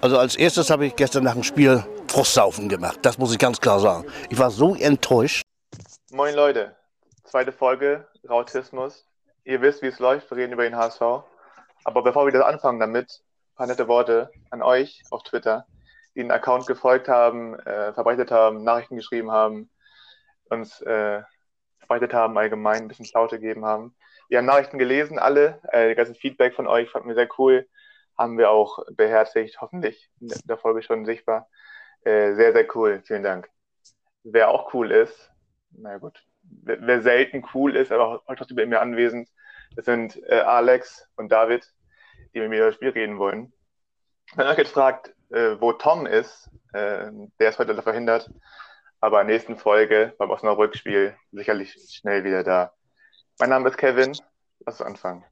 Also als erstes habe ich gestern nach dem Spiel Frostsaufen gemacht. Das muss ich ganz klar sagen. Ich war so enttäuscht. Moin Leute, zweite Folge Rautismus. Ihr wisst, wie es läuft. Wir reden über den HSV. Aber bevor wir das anfangen damit, ein paar nette Worte an euch auf Twitter, die den Account gefolgt haben, äh, verbreitet haben, Nachrichten geschrieben haben, uns äh, verbreitet haben, allgemein ein bisschen Schlaute gegeben haben. Wir haben Nachrichten gelesen, alle. Äh, ganze Feedback von euch fanden wir sehr cool haben wir auch beherzigt, hoffentlich in der Folge schon sichtbar. Äh, sehr, sehr cool. Vielen Dank. Wer auch cool ist, na gut, wer, wer, selten cool ist, aber heute trotzdem bei mir anwesend, das sind äh, Alex und David, die mit mir über das Spiel reden wollen. Wenn ihr euch jetzt fragt, äh, wo Tom ist, äh, der ist heute verhindert, aber in der nächsten Folge beim Osnabrück-Spiel sicherlich schnell wieder da. Mein Name ist Kevin. Lass uns anfangen.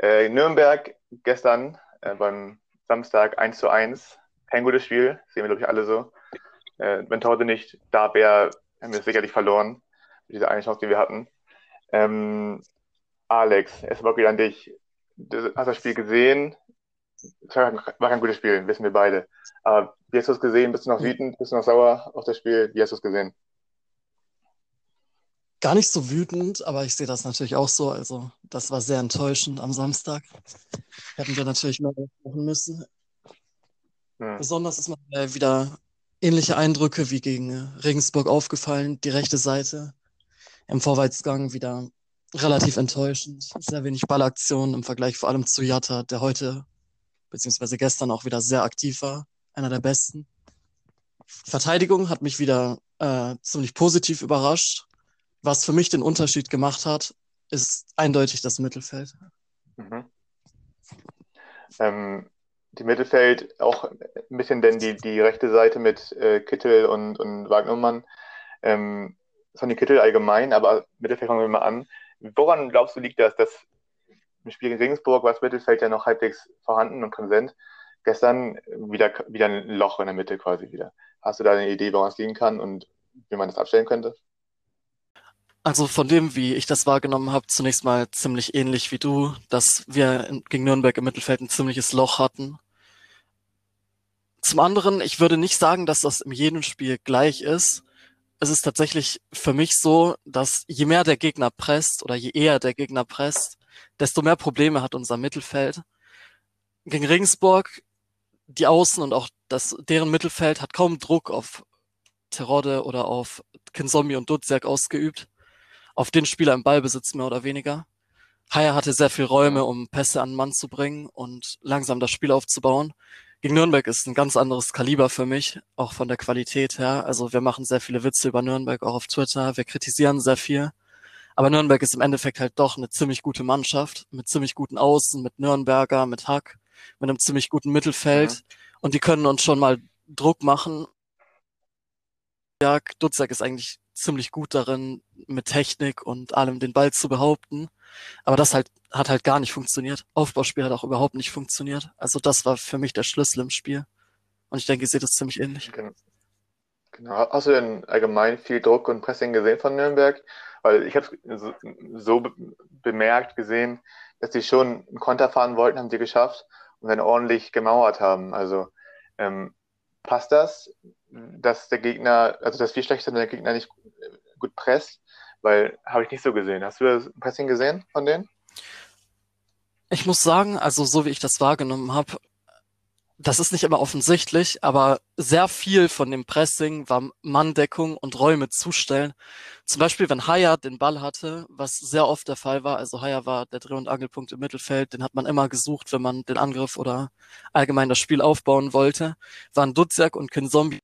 Äh, Nürnberg gestern äh, beim Samstag 1 zu 1. Kein gutes Spiel, sehen wir, glaube ich, alle so. Äh, wenn Torte nicht da wäre, hätten wir es sicherlich verloren, mit dieser eine Chance, die wir hatten. Ähm, Alex, erstmal wieder an dich. Du hast das Spiel gesehen. Es war kein gutes Spiel, wissen wir beide. Aber wie hast du es gesehen? Bist du noch wütend? Bist du noch sauer auf das Spiel? Wie hast du es gesehen? Gar nicht so wütend, aber ich sehe das natürlich auch so. Also, das war sehr enttäuschend am Samstag. Hätten wir natürlich mehr machen müssen. Ja. Besonders ist mir wieder ähnliche Eindrücke wie gegen Regensburg aufgefallen. Die rechte Seite im Vorwärtsgang wieder relativ enttäuschend. Sehr wenig Ballaktionen im Vergleich vor allem zu Jatta, der heute beziehungsweise gestern auch wieder sehr aktiv war. Einer der besten. Verteidigung hat mich wieder äh, ziemlich positiv überrascht. Was für mich den Unterschied gemacht hat, ist eindeutig das Mittelfeld. Mhm ähm, die Mittelfeld auch ein bisschen denn die, die rechte Seite mit äh, Kittel und, und Wagnermann. Ähm, Sonny Kittel allgemein, aber Mittelfeld fangen wir mal an. Woran glaubst du liegt das, dass im Spiel gegen Regensburg war das Mittelfeld ja noch halbwegs vorhanden und präsent. Gestern wieder, wieder ein Loch in der Mitte quasi wieder. Hast du da eine Idee, woran es liegen kann und wie man das abstellen könnte? Also von dem, wie ich das wahrgenommen habe, zunächst mal ziemlich ähnlich wie du, dass wir gegen Nürnberg im Mittelfeld ein ziemliches Loch hatten. Zum anderen, ich würde nicht sagen, dass das in jedem Spiel gleich ist. Es ist tatsächlich für mich so, dass je mehr der Gegner presst oder je eher der Gegner presst, desto mehr Probleme hat unser Mittelfeld. Gegen Regensburg, die Außen und auch das, deren Mittelfeld hat kaum Druck auf Terodde oder auf Kinzombie und Dutzjak ausgeübt auf den Spieler im Ballbesitz mehr oder weniger. Haier hatte sehr viel Räume, um Pässe an den Mann zu bringen und langsam das Spiel aufzubauen. Gegen Nürnberg ist ein ganz anderes Kaliber für mich, auch von der Qualität her. Also wir machen sehr viele Witze über Nürnberg, auch auf Twitter. Wir kritisieren sehr viel. Aber Nürnberg ist im Endeffekt halt doch eine ziemlich gute Mannschaft, mit ziemlich guten Außen, mit Nürnberger, mit Hack, mit einem ziemlich guten Mittelfeld. Mhm. Und die können uns schon mal Druck machen. Ja, Dutzek ist eigentlich ziemlich gut darin, mit Technik und allem den Ball zu behaupten. Aber das halt hat halt gar nicht funktioniert. Aufbauspiel hat auch überhaupt nicht funktioniert. Also das war für mich der Schlüssel im Spiel. Und ich denke, ihr seht das ziemlich ähnlich. Genau. genau. Hast du denn allgemein viel Druck und Pressing gesehen von Nürnberg? Weil ich habe so, so bemerkt, gesehen, dass die schon einen Konter fahren wollten, haben die geschafft und dann ordentlich gemauert haben. Also ähm, passt das? Dass der Gegner, also dass wir schlecht sind, der Gegner nicht gut presst, weil habe ich nicht so gesehen. Hast du das Pressing gesehen von denen? Ich muss sagen, also so wie ich das wahrgenommen habe, das ist nicht immer offensichtlich, aber sehr viel von dem Pressing war Manndeckung und Räume zustellen. Zum Beispiel, wenn Haya den Ball hatte, was sehr oft der Fall war, also Haya war der Dreh- und Angelpunkt im Mittelfeld, den hat man immer gesucht, wenn man den Angriff oder allgemein das Spiel aufbauen wollte, waren Dutzjak und Kinzombie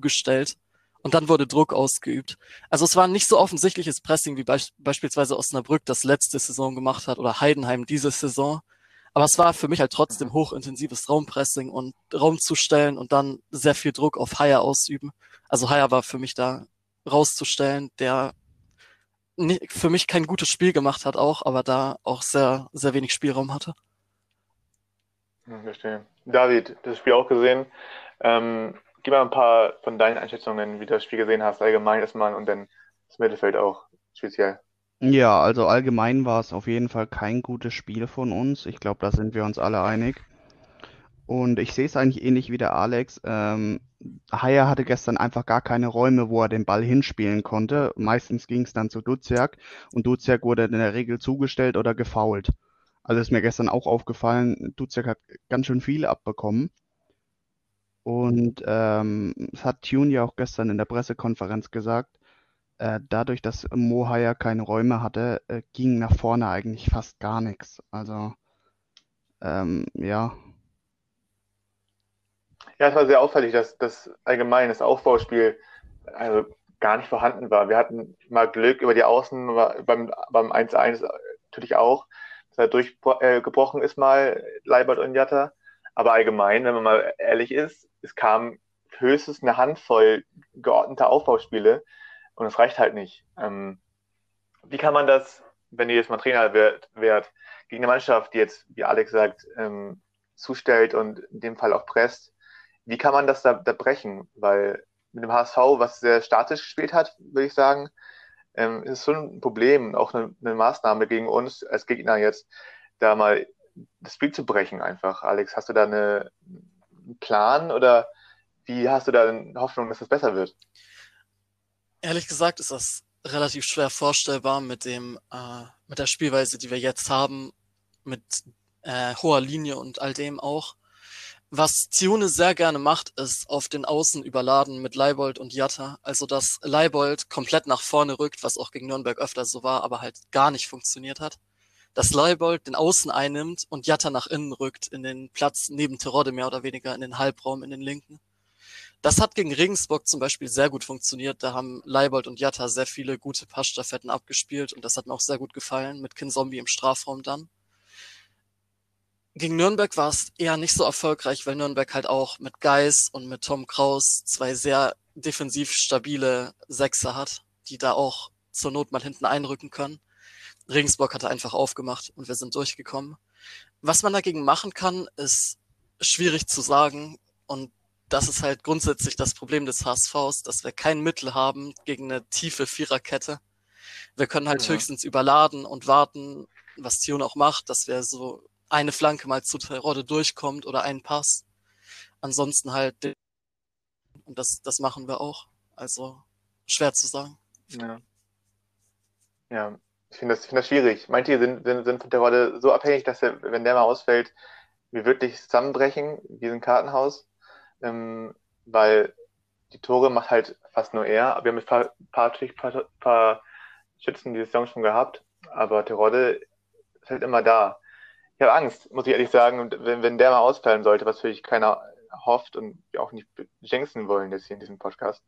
gestellt und dann wurde Druck ausgeübt. Also es war nicht so offensichtliches Pressing, wie be beispielsweise Osnabrück das letzte Saison gemacht hat oder Heidenheim diese Saison. Aber es war für mich halt trotzdem hochintensives Raumpressing und Raum zu stellen und dann sehr viel Druck auf Haier ausüben. Also Haier war für mich da rauszustellen, der für mich kein gutes Spiel gemacht hat auch, aber da auch sehr, sehr wenig Spielraum hatte. verstehe. David, das Spiel auch gesehen. Ähm, gib mal ein paar von deinen Einschätzungen, wie du das Spiel gesehen hast, allgemein erstmal und dann das Mittelfeld auch speziell. Ja, also allgemein war es auf jeden Fall kein gutes Spiel von uns. Ich glaube, da sind wir uns alle einig. Und ich sehe es eigentlich ähnlich wie der Alex. Ähm, Haier hatte gestern einfach gar keine Räume, wo er den Ball hinspielen konnte. Meistens ging es dann zu Duziak und Duziak wurde in der Regel zugestellt oder gefoult. Also ist mir gestern auch aufgefallen, Duziak hat ganz schön viel abbekommen. Und ähm, es hat Tune ja auch gestern in der Pressekonferenz gesagt, äh, dadurch, dass Mohaya keine Räume hatte, äh, ging nach vorne eigentlich fast gar nichts. Also ähm, ja, Ja, es war sehr auffällig, dass das allgemein das Aufbauspiel also gar nicht vorhanden war. Wir hatten mal Glück über die Außen, beim, beim 1-1 natürlich auch, dass er durchgebrochen äh, ist mal Leibert und Jatta. Aber allgemein, wenn man mal ehrlich ist, es kam höchstens eine Handvoll geordneter Aufbauspiele und es reicht halt nicht. Ähm, wie kann man das, wenn ihr jetzt mal Trainer wärt, wärt gegen eine Mannschaft, die jetzt, wie Alex sagt, ähm, zustellt und in dem Fall auch presst, wie kann man das da, da brechen? Weil mit dem HSV, was sehr statisch gespielt hat, würde ich sagen, ähm, ist es schon ein Problem, auch eine, eine, Maßnahme gegen uns als Gegner jetzt, da mal das Spiel zu brechen einfach. Alex, hast du da eine, Plan oder wie hast du da Hoffnung, dass es besser wird? Ehrlich gesagt ist das relativ schwer vorstellbar mit dem äh, mit der Spielweise, die wir jetzt haben, mit äh, hoher Linie und all dem auch. Was Zione sehr gerne macht, ist auf den Außen überladen mit Leibold und Jatta. Also dass Leibold komplett nach vorne rückt, was auch gegen Nürnberg öfter so war, aber halt gar nicht funktioniert hat. Dass Leibold den Außen einnimmt und Jatta nach innen rückt, in den Platz neben Terodde mehr oder weniger, in den Halbraum, in den linken. Das hat gegen Regensburg zum Beispiel sehr gut funktioniert. Da haben Leibold und Jatta sehr viele gute Passstaffetten abgespielt und das hat mir auch sehr gut gefallen, mit Kinzombie im Strafraum dann gegen Nürnberg war es eher nicht so erfolgreich, weil Nürnberg halt auch mit Geis und mit Tom Kraus zwei sehr defensiv stabile Sechser hat, die da auch zur Not mal hinten einrücken können. Regensburg hatte einfach aufgemacht und wir sind durchgekommen. Was man dagegen machen kann, ist schwierig zu sagen und das ist halt grundsätzlich das Problem des HSVs, dass wir kein Mittel haben gegen eine tiefe Viererkette. Wir können halt ja. höchstens überladen und warten, was Tion auch macht, dass wir so eine Flanke mal zu Terodde durchkommt oder einen Pass. Ansonsten halt, und das, das machen wir auch. Also schwer zu sagen. Ja, ja ich finde das, find das schwierig. Manche sind, sind, sind von Terodde so abhängig, dass er, wenn der mal ausfällt, wir wirklich zusammenbrechen, wie ein Kartenhaus. Ähm, weil die Tore macht halt fast nur er. Wir haben ein paar, paar, paar, paar Schützen die Saison schon gehabt, aber Terodde ist halt immer da ich habe Angst, muss ich ehrlich sagen, wenn, wenn der mal ausfallen sollte, was natürlich keiner hofft und wir auch nicht jinxen wollen jetzt hier in diesem Podcast.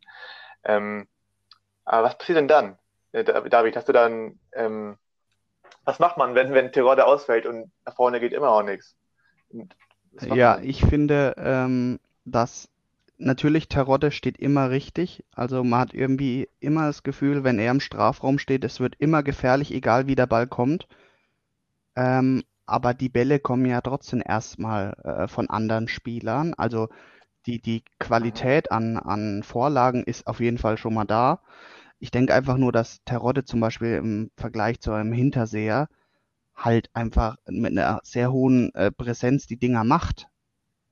Ähm, aber was passiert denn dann? Äh, David, hast du dann, ähm, was macht man, wenn, wenn Terodde ausfällt und nach vorne geht immer auch nichts? Ja, man? ich finde, ähm, dass natürlich Terodde steht immer richtig. Also man hat irgendwie immer das Gefühl, wenn er im Strafraum steht, es wird immer gefährlich, egal wie der Ball kommt. Ähm, aber die Bälle kommen ja trotzdem erstmal äh, von anderen Spielern. Also die, die Qualität an, an Vorlagen ist auf jeden Fall schon mal da. Ich denke einfach nur, dass Terodde zum Beispiel im Vergleich zu einem Hinterseher halt einfach mit einer sehr hohen äh, Präsenz die Dinger macht.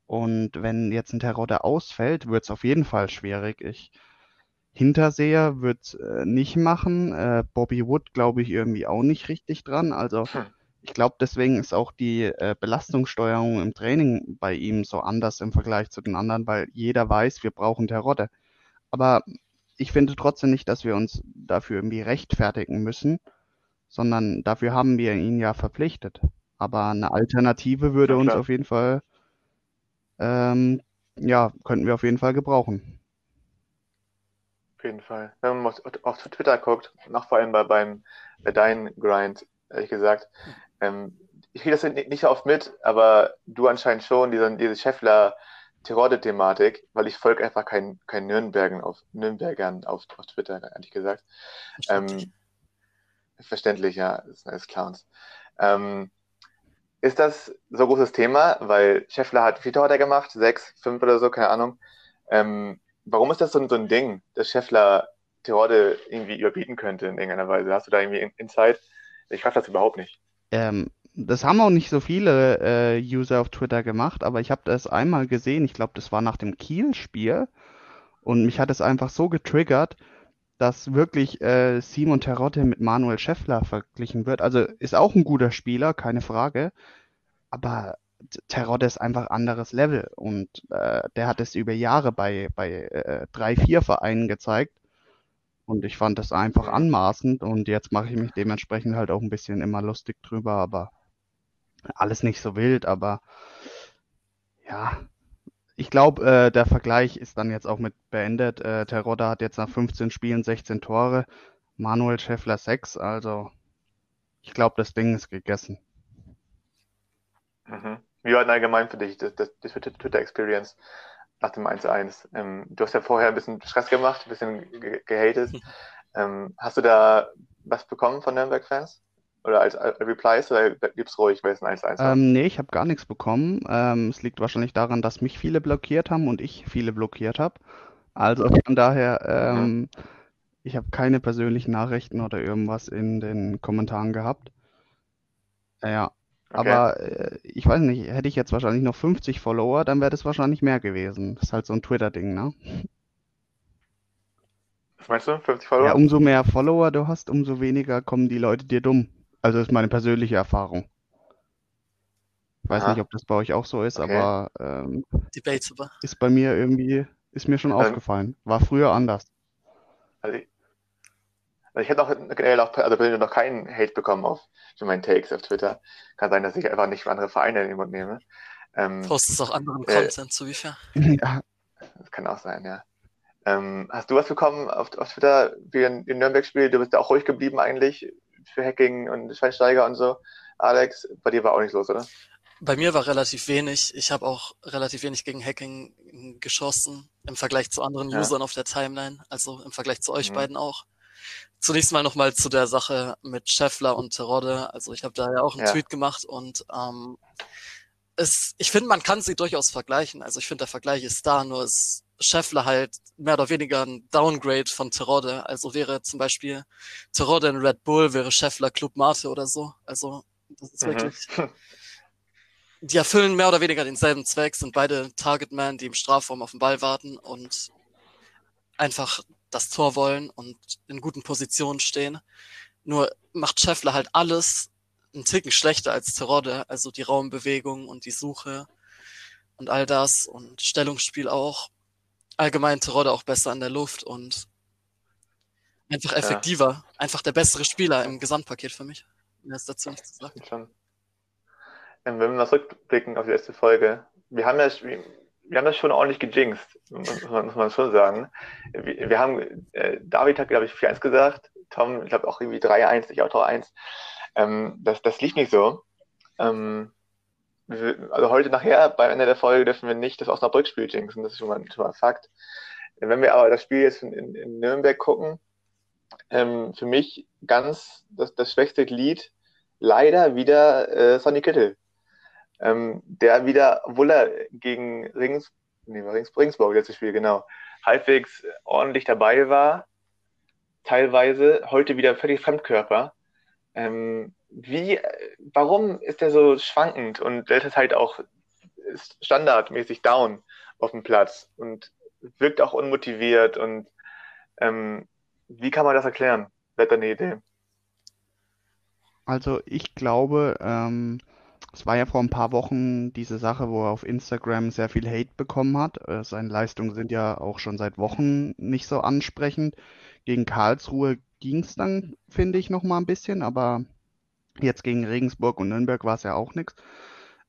Und wenn jetzt ein Terodde ausfällt, wird es auf jeden Fall schwierig. Ich, Hinterseher wird äh, nicht machen. Äh, Bobby Wood glaube ich irgendwie auch nicht richtig dran. Also hm ich glaube, deswegen ist auch die äh, Belastungssteuerung im Training bei ihm so anders im Vergleich zu den anderen, weil jeder weiß, wir brauchen Terodde. Aber ich finde trotzdem nicht, dass wir uns dafür irgendwie rechtfertigen müssen, sondern dafür haben wir ihn ja verpflichtet. Aber eine Alternative würde ja, uns auf jeden Fall, ähm, ja, könnten wir auf jeden Fall gebrauchen. Auf jeden Fall. Wenn man auf Twitter guckt, noch vor allem bei, beim, bei deinem Grind, ehrlich gesagt, ähm, ich kriege das nicht so oft mit, aber du anscheinend schon, diese, diese Scheffler-Tirode-Thematik, weil ich folge einfach keinen kein Nürnbergern auf, Nürnbergern auf, auf Twitter, ehrlich gesagt. Verständlich, ähm, verständlich ja, das sind alles Clowns. Ähm, ist das so ein großes Thema? Weil Scheffler hat vier Tore gemacht, sechs, fünf oder so, keine Ahnung. Ähm, warum ist das so, so ein Ding, dass Scheffler Tirode irgendwie überbieten könnte in irgendeiner Weise? Hast du da irgendwie Insight? Ich frage das überhaupt nicht. Ähm, das haben auch nicht so viele äh, User auf Twitter gemacht, aber ich habe das einmal gesehen. Ich glaube, das war nach dem Kiel-Spiel. Und mich hat es einfach so getriggert, dass wirklich äh, Simon Terodde mit Manuel Scheffler verglichen wird. Also ist auch ein guter Spieler, keine Frage. Aber Terodde ist einfach anderes Level. Und äh, der hat es über Jahre bei, bei äh, drei, vier Vereinen gezeigt. Und ich fand das einfach anmaßend und jetzt mache ich mich dementsprechend halt auch ein bisschen immer lustig drüber, aber alles nicht so wild, aber ja, ich glaube, äh, der Vergleich ist dann jetzt auch mit beendet. Äh, Terodda hat jetzt nach 15 Spielen 16 Tore, Manuel Schäffler 6, also ich glaube, das Ding ist gegessen. Mhm. Wie war denn allgemein für dich das, das, das Twitter-Experience? nach dem 1-1. Ähm, du hast ja vorher ein bisschen Stress gemacht, ein bisschen ge gehatet. Ähm, hast du da was bekommen von Nürnberg-Fans? Oder als, als Replies oder ruhig, weil es ein 1-1 war? Ähm, nee, ich habe gar nichts bekommen. Ähm, es liegt wahrscheinlich daran, dass mich viele blockiert haben und ich viele blockiert habe. Also von daher, ähm, mhm. ich habe keine persönlichen Nachrichten oder irgendwas in den Kommentaren gehabt. Ja, Okay. Aber äh, ich weiß nicht, hätte ich jetzt wahrscheinlich noch 50 Follower, dann wäre das wahrscheinlich mehr gewesen. Das ist halt so ein Twitter-Ding, ne? Was meinst du? 50 Follower? Ja, umso mehr Follower du hast, umso weniger kommen die Leute dir dumm. Also das ist meine persönliche Erfahrung. Ich weiß ah. nicht, ob das bei euch auch so ist, okay. aber ähm, ist bei mir irgendwie, ist mir schon ähm, aufgefallen. War früher anders. Also ich, also ich hätte auch generell auch, also persönlich noch keinen Hate bekommen auf für meinen Takes auf Twitter. Kann sein, dass ich einfach nicht für andere Vereine in den Mund nehme. Ähm, Postest auch anderen äh, Content, so wie fair. Ja, das kann auch sein, ja. Ähm, hast du was bekommen auf, auf Twitter wie in, in Nürnberg-Spiel? Du bist ja auch ruhig geblieben eigentlich für Hacking und Schweinsteiger und so. Alex, bei dir war auch nicht los, oder? Bei mir war relativ wenig. Ich habe auch relativ wenig gegen Hacking geschossen im Vergleich zu anderen ja. Usern auf der Timeline, also im Vergleich zu euch mhm. beiden auch. Zunächst mal nochmal zu der Sache mit Scheffler und Terodde. Also ich habe da ja auch einen ja. Tweet gemacht und ähm, es, ich finde, man kann sie durchaus vergleichen. Also ich finde, der Vergleich ist da, nur ist Scheffler halt mehr oder weniger ein Downgrade von Terodde. Also wäre zum Beispiel Terodde in Red Bull, wäre Scheffler Club Mate oder so. Also das ist mhm. wirklich... Die erfüllen mehr oder weniger denselben Zweck, sind beide Targetmen, die im Strafraum auf den Ball warten und einfach das Tor wollen und in guten Positionen stehen. Nur macht Scheffler halt alles einen Ticken schlechter als Terodde, also die Raumbewegung und die Suche und all das und Stellungsspiel auch. Allgemein Terodde auch besser an der Luft und einfach effektiver, ja. einfach der bessere Spieler im Gesamtpaket für mich. Mehr ist dazu nichts zu sagen. Schon. Ähm, wenn wir mal zurückblicken auf die letzte Folge, wir haben ja, wir haben das schon ordentlich gejinxt, muss man, muss man schon sagen. Wir, wir haben, äh, David hat, glaube ich, 4-1 gesagt, Tom, ich glaube auch irgendwie 3-1, ich auch 3-1. Ähm, das, das liegt nicht so. Ähm, also heute nachher, beim Ende der Folge, dürfen wir nicht das Osnabrück-Spiel jinxen, das ist schon mal, schon mal ein Fakt. Wenn wir aber das Spiel jetzt in, in, in Nürnberg gucken, ähm, für mich ganz das, das schwächste Glied leider wieder äh, Sonny Kittel ähm, der wieder, obwohl er gegen Rings, nee, Rings, Ringsburg, letztes Spiel, genau, halbwegs ordentlich dabei war, teilweise, heute wieder völlig Fremdkörper. Ähm, wie, warum ist er so schwankend und der ist halt auch standardmäßig down auf dem Platz und wirkt auch unmotiviert und ähm, wie kann man das erklären? Wer eine Idee? Also ich glaube, ähm, es war ja vor ein paar Wochen diese Sache, wo er auf Instagram sehr viel Hate bekommen hat. Äh, seine Leistungen sind ja auch schon seit Wochen nicht so ansprechend. Gegen Karlsruhe ging es dann, finde ich, noch mal ein bisschen, aber jetzt gegen Regensburg und Nürnberg war es ja auch nichts.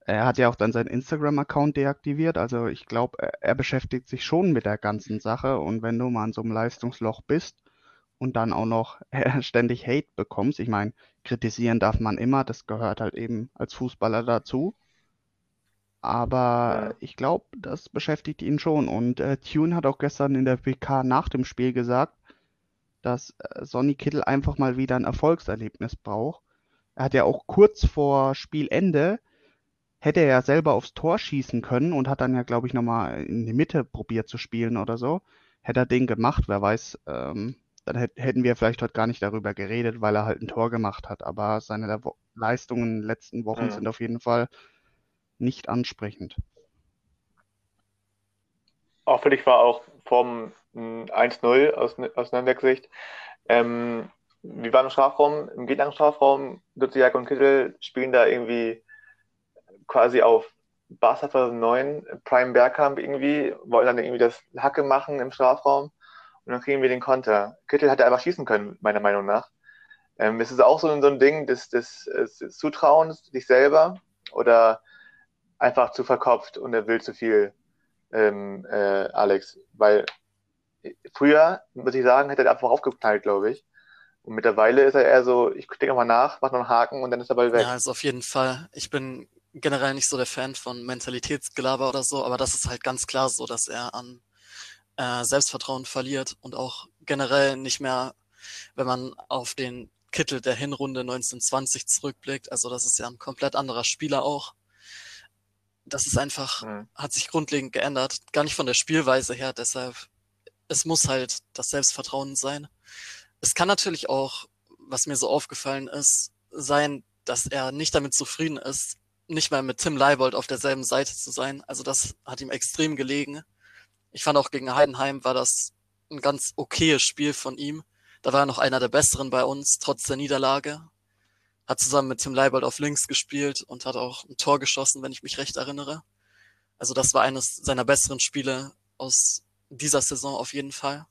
Er hat ja auch dann seinen Instagram-Account deaktiviert. Also ich glaube, er beschäftigt sich schon mit der ganzen Sache. Und wenn du mal in so einem Leistungsloch bist, und dann auch noch ständig Hate bekommst. Ich meine, kritisieren darf man immer, das gehört halt eben als Fußballer dazu. Aber ja. ich glaube, das beschäftigt ihn schon. Und äh, Tune hat auch gestern in der PK nach dem Spiel gesagt, dass äh, Sonny Kittel einfach mal wieder ein Erfolgserlebnis braucht. Er hat ja auch kurz vor Spielende, hätte er ja selber aufs Tor schießen können und hat dann ja, glaube ich, nochmal in die Mitte probiert zu spielen oder so. Hätte er den gemacht, wer weiß, ähm, dann hätten wir vielleicht heute gar nicht darüber geredet, weil er halt ein Tor gemacht hat. Aber seine Leistungen in den letzten Wochen mhm. sind auf jeden Fall nicht ansprechend. Auch für dich war auch vom 1-0 aus, aus Nürnberg-Sicht. Ähm, wie war im Strafraum, im gegnerischen Strafraum? Duziak und Kittel spielen da irgendwie quasi auf Barca 2009, Prime Bergkamp irgendwie, wollen dann irgendwie das Hacke machen im Strafraum und dann kriegen wir den Konter. Kittel hätte einfach schießen können, meiner Meinung nach. Ähm, ist es auch so, so ein Ding des, des, des Zutrauens, dich selber oder einfach zu verkopft und er will zu viel, ähm, äh, Alex? Weil früher, muss ich sagen, hätte er einfach aufgeknallt, glaube ich. Und mittlerweile ist er eher so, ich denke mal nach, mach noch einen Haken und dann ist er bald weg. Ja, also auf jeden Fall. Ich bin generell nicht so der Fan von Mentalitätsgelaber oder so, aber das ist halt ganz klar so, dass er an äh, Selbstvertrauen verliert und auch generell nicht mehr, wenn man auf den Kittel der Hinrunde 1920 zurückblickt. Also das ist ja ein komplett anderer Spieler auch. Das ist einfach, mhm. hat sich grundlegend geändert. Gar nicht von der Spielweise her, deshalb, es muss halt das Selbstvertrauen sein. Es kann natürlich auch, was mir so aufgefallen ist, sein, dass er nicht damit zufrieden ist, nicht mal mit Tim Leibold auf derselben Seite zu sein. Also das hat ihm extrem gelegen. Ich fand auch gegen Heidenheim war das ein ganz okayes Spiel von ihm. Da war er noch einer der Besseren bei uns, trotz der Niederlage. Hat zusammen mit Tim Leibold auf links gespielt und hat auch ein Tor geschossen, wenn ich mich recht erinnere. Also das war eines seiner besseren Spiele aus dieser Saison auf jeden Fall.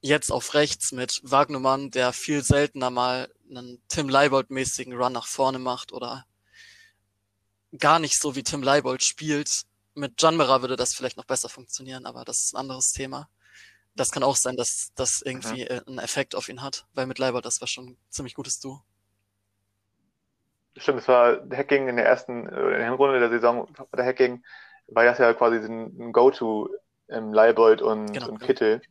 Jetzt auf rechts mit Wagnermann, der viel seltener mal einen Tim Leibold-mäßigen Run nach vorne macht oder gar nicht so wie Tim Leibold spielt. Mit Janmera würde das vielleicht noch besser funktionieren, aber das ist ein anderes Thema das kann auch sein, dass das irgendwie mhm. einen Effekt auf ihn hat, weil mit Leiber, das war schon ein ziemlich gutes Duo. Stimmt, es war Hacking in der ersten, äh, in der Hinrunde der Saison, der Hacking, war das ja quasi ein Go-To im Leibold und, genau, und Kittel.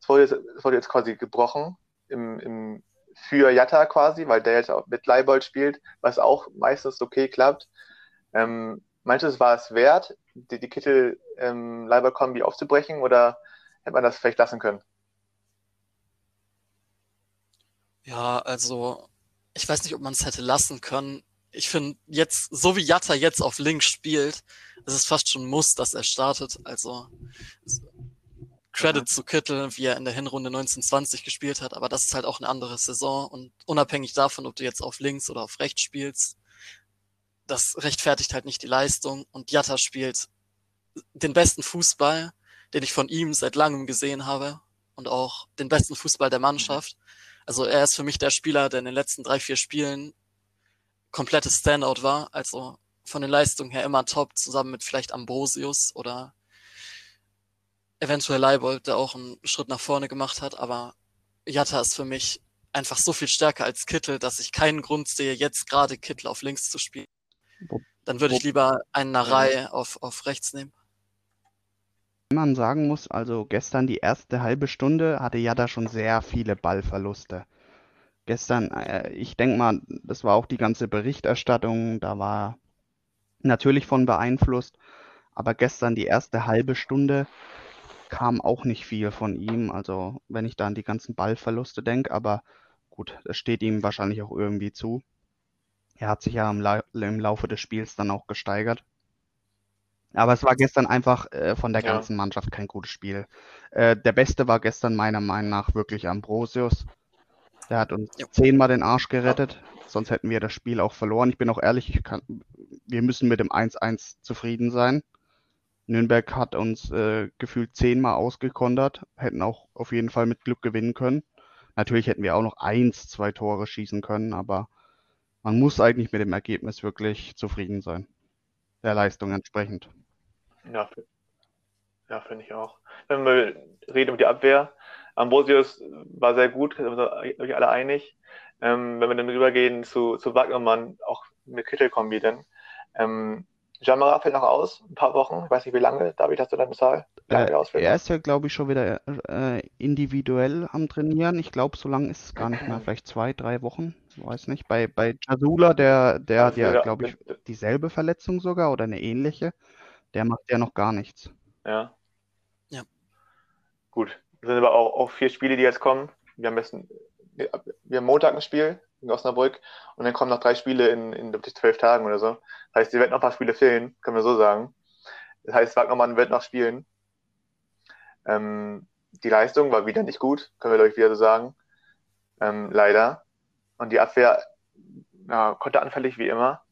Es wurde, jetzt, es wurde jetzt quasi gebrochen im, im, für Jatta quasi, weil der jetzt auch mit Leibold spielt, was auch meistens okay klappt. Ähm, meinst du, es war es wert, die, die Kittel-Leibold-Kombi ähm, aufzubrechen oder hätte man das vielleicht lassen können. Ja, also ich weiß nicht, ob man es hätte lassen können. Ich finde jetzt, so wie Jatta jetzt auf links spielt, ist es fast schon Muss, dass er startet. Also Credit mhm. zu Kittel, wie er in der Hinrunde 1920 gespielt hat, aber das ist halt auch eine andere Saison und unabhängig davon, ob du jetzt auf links oder auf rechts spielst, das rechtfertigt halt nicht die Leistung und Jatta spielt den besten Fußball den ich von ihm seit langem gesehen habe und auch den besten Fußball der Mannschaft. Also er ist für mich der Spieler, der in den letzten drei, vier Spielen komplettes Standout war. Also von den Leistungen her immer top, zusammen mit vielleicht Ambrosius oder eventuell Leibold, der auch einen Schritt nach vorne gemacht hat. Aber Jatta ist für mich einfach so viel stärker als Kittel, dass ich keinen Grund sehe, jetzt gerade Kittel auf links zu spielen. Dann würde ich lieber einen Narei auf, auf rechts nehmen man sagen muss, also gestern die erste halbe Stunde hatte Jada schon sehr viele Ballverluste. Gestern, äh, ich denke mal, das war auch die ganze Berichterstattung, da war natürlich von beeinflusst, aber gestern die erste halbe Stunde kam auch nicht viel von ihm. Also wenn ich da an die ganzen Ballverluste denke, aber gut, das steht ihm wahrscheinlich auch irgendwie zu. Er hat sich ja im, La im Laufe des Spiels dann auch gesteigert. Aber es war gestern einfach äh, von der ja. ganzen Mannschaft kein gutes Spiel. Äh, der Beste war gestern meiner Meinung nach wirklich Ambrosius. Der hat uns ja. zehnmal den Arsch gerettet. Sonst hätten wir das Spiel auch verloren. Ich bin auch ehrlich, kann, wir müssen mit dem 1-1 zufrieden sein. Nürnberg hat uns äh, gefühlt zehnmal ausgekontert, hätten auch auf jeden Fall mit Glück gewinnen können. Natürlich hätten wir auch noch eins, zwei Tore schießen können, aber man muss eigentlich mit dem Ergebnis wirklich zufrieden sein. Der Leistung entsprechend. Ja, ja finde ich auch. Wenn wir reden über die Abwehr, Ambrosius war sehr gut, da sind wir alle einig. Ähm, wenn wir dann rübergehen zu, zu Wagnermann, auch mit Kittel-Kombi dann. Ähm, Jamara fällt noch aus, ein paar Wochen, ich weiß nicht wie lange. David, hast du deine Zahl? Äh, er ist ja, glaube ich, schon wieder äh, individuell am Trainieren. Ich glaube, so lange ist es gar nicht mehr, vielleicht zwei, drei Wochen, weiß nicht. Bei, bei Jasula, der, der hat ja, glaube ich, dieselbe Verletzung sogar oder eine ähnliche. Der macht ja noch gar nichts. Ja. Ja. Gut. Sind aber auch, auch vier Spiele, die jetzt kommen, die am besten wir haben Montag ein Spiel in Osnabrück und dann kommen noch drei Spiele in, in zwölf Tagen oder so. Das heißt, ihr werdet noch ein paar Spiele fehlen, können wir so sagen. Das heißt, Wagnermann wird noch spielen. Ähm, die Leistung war wieder nicht gut, können wir euch wieder so sagen. Ähm, leider. Und die Abwehr ja, konnte anfällig wie immer.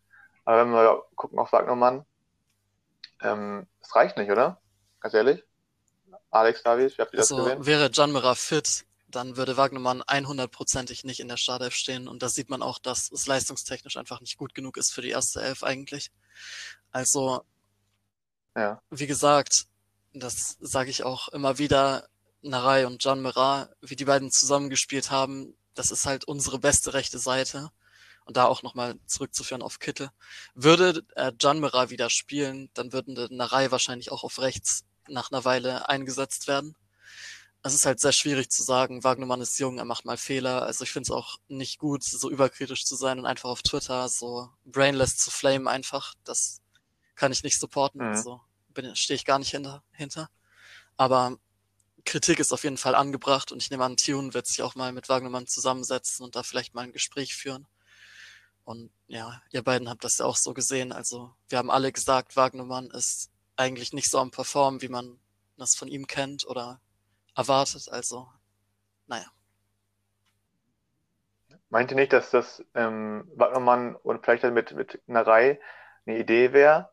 Aber wenn wir gucken auf Wagnermann, ähm, es reicht nicht, oder? Ganz ehrlich? Alex Davies, wie habt ihr das also, gesehen? Wäre Janmira fit, dann würde Wagnermann 100%ig nicht in der Startelf stehen. Und da sieht man auch, dass es leistungstechnisch einfach nicht gut genug ist für die erste Elf eigentlich. Also, ja. wie gesagt, das sage ich auch immer wieder, Narei und Can Mera, wie die beiden zusammengespielt haben, das ist halt unsere beste rechte Seite. Und da auch nochmal zurückzuführen auf Kittel. Würde äh, Can Mera wieder spielen, dann würden Narei wahrscheinlich auch auf rechts nach einer Weile eingesetzt werden. Es ist halt sehr schwierig zu sagen, Wagnermann ist jung, er macht mal Fehler. Also ich finde es auch nicht gut, so überkritisch zu sein und einfach auf Twitter so brainless zu flamen einfach. Das kann ich nicht supporten. Mhm. Also stehe ich gar nicht hinter, hinter. Aber Kritik ist auf jeden Fall angebracht und ich nehme an, Tune wird sich auch mal mit Wagnermann zusammensetzen und da vielleicht mal ein Gespräch führen. Und ja, ihr beiden habt das ja auch so gesehen. Also wir haben alle gesagt, Wagnermann ist eigentlich nicht so am Performen, wie man das von ihm kennt oder erwartet. Also, naja. Meint ihr nicht, dass das ähm, Wagnermann und vielleicht mit, mit einer Reihe eine Idee wäre,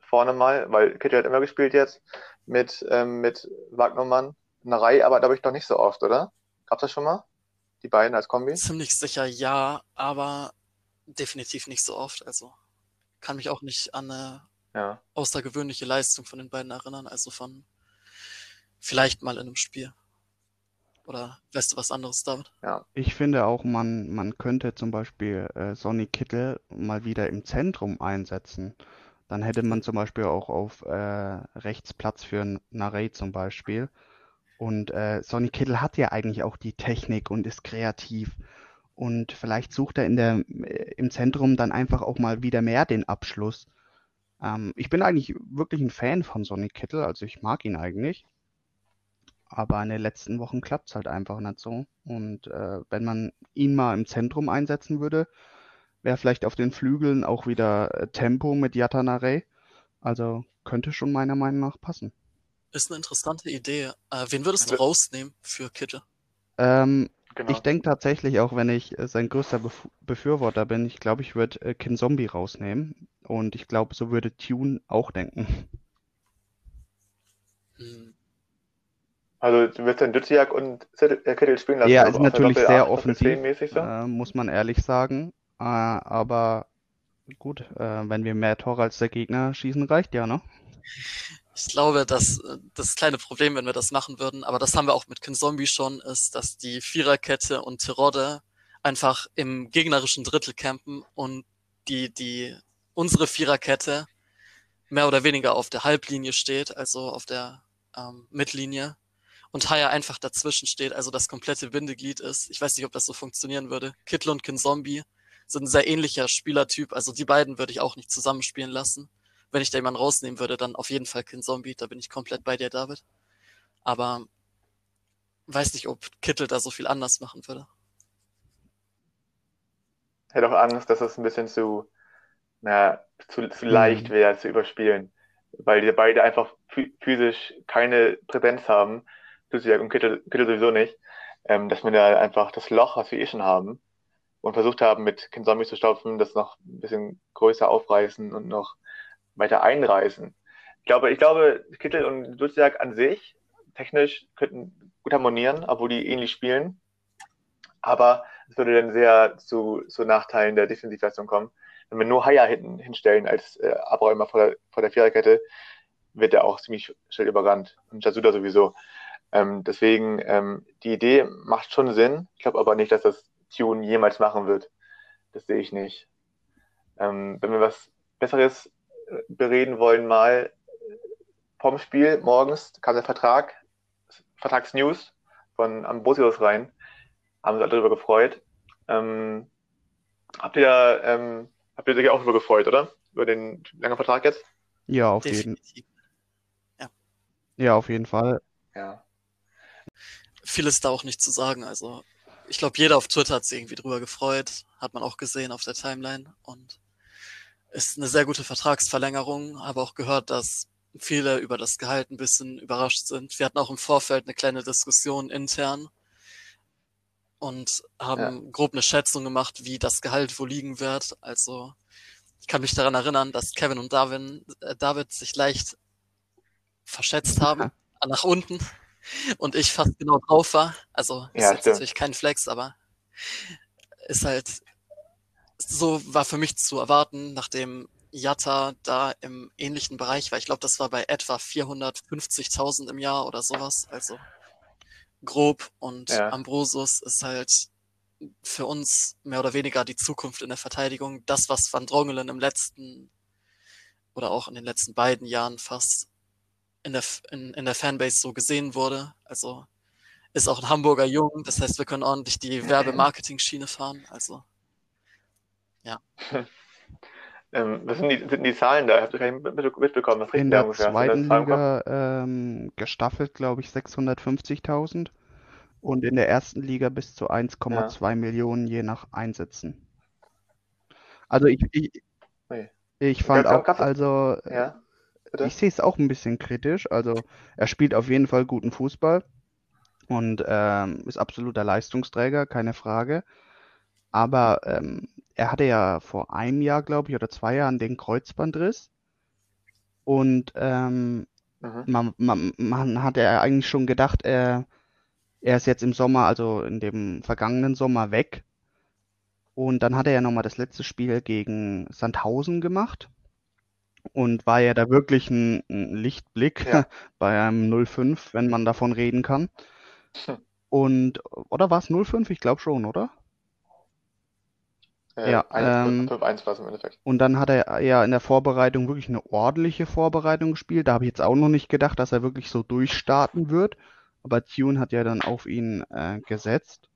vorne mal, weil Kitty hat immer gespielt jetzt mit, ähm, mit Wagnermann, Reihe, aber glaube ich doch nicht so oft, oder? Gab's das schon mal? Die beiden als Kombi? Ziemlich sicher ja, aber definitiv nicht so oft. Also kann mich auch nicht an eine ja. außergewöhnliche Leistung von den beiden erinnern, also von vielleicht mal in einem Spiel. Oder weißt du was anderes, David? Ja. Ich finde auch, man, man könnte zum Beispiel äh, Sonny Kittel mal wieder im Zentrum einsetzen. Dann hätte man zum Beispiel auch auf äh, rechts Platz für Narey zum Beispiel. Und äh, Sonny Kittel hat ja eigentlich auch die Technik und ist kreativ. Und vielleicht sucht er in der, äh, im Zentrum dann einfach auch mal wieder mehr den Abschluss. Ähm, ich bin eigentlich wirklich ein Fan von Sonny Kittel, also ich mag ihn eigentlich. Aber in den letzten Wochen klappt es halt einfach nicht so. Und äh, wenn man ihn mal im Zentrum einsetzen würde, wäre vielleicht auf den Flügeln auch wieder äh, Tempo mit Yatanare. Also könnte schon meiner Meinung nach passen. Ist eine interessante Idee. Äh, wen würdest du rausnehmen für Kitte? Ähm, genau. Ich denke tatsächlich, auch wenn ich äh, sein größter Bef Befürworter bin, ich glaube, ich würde äh, Kin Zombie rausnehmen. Und ich glaube, so würde Tune auch denken. Hm. Also du wirst dann Duziak und äh, Kittel spielen lassen. Ja, ist natürlich sehr offensiv, so? äh, muss man ehrlich sagen. Äh, aber gut, äh, wenn wir mehr Tore als der Gegner schießen, reicht ja, ne? Ich glaube, dass äh, das kleine Problem, wenn wir das machen würden, aber das haben wir auch mit Kinzombie schon, ist, dass die Viererkette und Tirode einfach im gegnerischen Drittel campen und die, die, unsere Viererkette mehr oder weniger auf der Halblinie steht, also auf der ähm, Mittellinie und Haya einfach dazwischen steht, also das komplette Bindeglied ist. Ich weiß nicht, ob das so funktionieren würde. Kittel und Kinzombie sind ein sehr ähnlicher Spielertyp, also die beiden würde ich auch nicht zusammenspielen lassen wenn ich da jemanden rausnehmen würde, dann auf jeden Fall Kin Zombie. Da bin ich komplett bei dir, David. Aber weiß nicht, ob Kittel da so viel anders machen würde. Ich hätte auch Angst, dass es ein bisschen zu, na, zu, zu leicht mhm. wäre zu überspielen. Weil die beide einfach physisch keine Präsenz haben. Dusiak und Kittel, Kittel sowieso nicht. Ähm, dass wir da einfach das Loch, was wir eh schon haben, und versucht haben, mit Kin Zombie zu stopfen, das noch ein bisschen größer aufreißen und noch weiter einreißen. Ich glaube, ich glaube, Kittel und Duziak an sich technisch könnten gut harmonieren, obwohl die ähnlich spielen. Aber es würde dann sehr zu, zu Nachteilen der Defensivleistung kommen. Wenn wir nur Haya hinten hinstellen als äh, Abräumer vor der, vor der Viererkette, wird er auch ziemlich schnell überrannt. Und Jasuda sowieso. Ähm, deswegen, ähm, die Idee macht schon Sinn. Ich glaube aber nicht, dass das Tune jemals machen wird. Das sehe ich nicht. Ähm, wenn wir was Besseres bereden wollen, mal vom Spiel morgens kam der Vertrag, Vertragsnews von Ambrosius rein. Haben sich alle darüber gefreut. Ähm, habt ihr ähm, habt ihr sich auch darüber gefreut, oder? Über den langen Vertrag jetzt? Ja, auf Definitiv. jeden Ja. ja, auf jeden Fall. Ja. Viel ist da auch nicht zu sagen. Also ich glaube, jeder auf Twitter hat sich irgendwie drüber gefreut. Hat man auch gesehen auf der Timeline. Und ist eine sehr gute Vertragsverlängerung. Habe auch gehört, dass viele über das Gehalt ein bisschen überrascht sind. Wir hatten auch im Vorfeld eine kleine Diskussion intern und haben ja. grob eine Schätzung gemacht, wie das Gehalt wo liegen wird. Also ich kann mich daran erinnern, dass Kevin und Darwin, äh, David sich leicht verschätzt haben, nach unten und ich fast genau drauf war. Also ist ja, jetzt natürlich kein Flex, aber ist halt so war für mich zu erwarten, nachdem Jatta da im ähnlichen Bereich war. Ich glaube, das war bei etwa 450.000 im Jahr oder sowas. Also grob. Und ja. Ambrosus ist halt für uns mehr oder weniger die Zukunft in der Verteidigung. Das, was Van Drongelen im letzten oder auch in den letzten beiden Jahren fast in der, in, in der Fanbase so gesehen wurde. Also ist auch ein Hamburger Jung. Das heißt, wir können ordentlich die Werbemarketing-Schiene fahren. Also, ja. Ähm, was sind die, sind die Zahlen da? Habt ihr gar nicht mitbekommen? Was in der ungefähr? zweiten Liga ähm, gestaffelt, glaube ich, 650.000 und in der ersten Liga bis zu 1,2 ja. Millionen je nach Einsätzen. Also ich, ich, ich fand auch, also ja, ich sehe es auch ein bisschen kritisch. Also er spielt auf jeden Fall guten Fußball und ähm, ist absoluter Leistungsträger, keine Frage. Aber ähm, er hatte ja vor einem Jahr, glaube ich, oder zwei Jahren den Kreuzbandriss. Und ähm, mhm. man, man, man hat ja eigentlich schon gedacht, er, er ist jetzt im Sommer, also in dem vergangenen Sommer weg. Und dann hat er ja nochmal das letzte Spiel gegen Sandhausen gemacht und war ja da wirklich ein, ein Lichtblick ja. bei einem 0-5, wenn man davon reden kann. Hm. Und, oder war es 0-5? Ich glaube schon, oder? Äh, ja, ähm, 5-1 war es im Endeffekt. Und dann hat er ja in der Vorbereitung wirklich eine ordentliche Vorbereitung gespielt. Da habe ich jetzt auch noch nicht gedacht, dass er wirklich so durchstarten wird. Aber Tune hat ja dann auf ihn äh, gesetzt.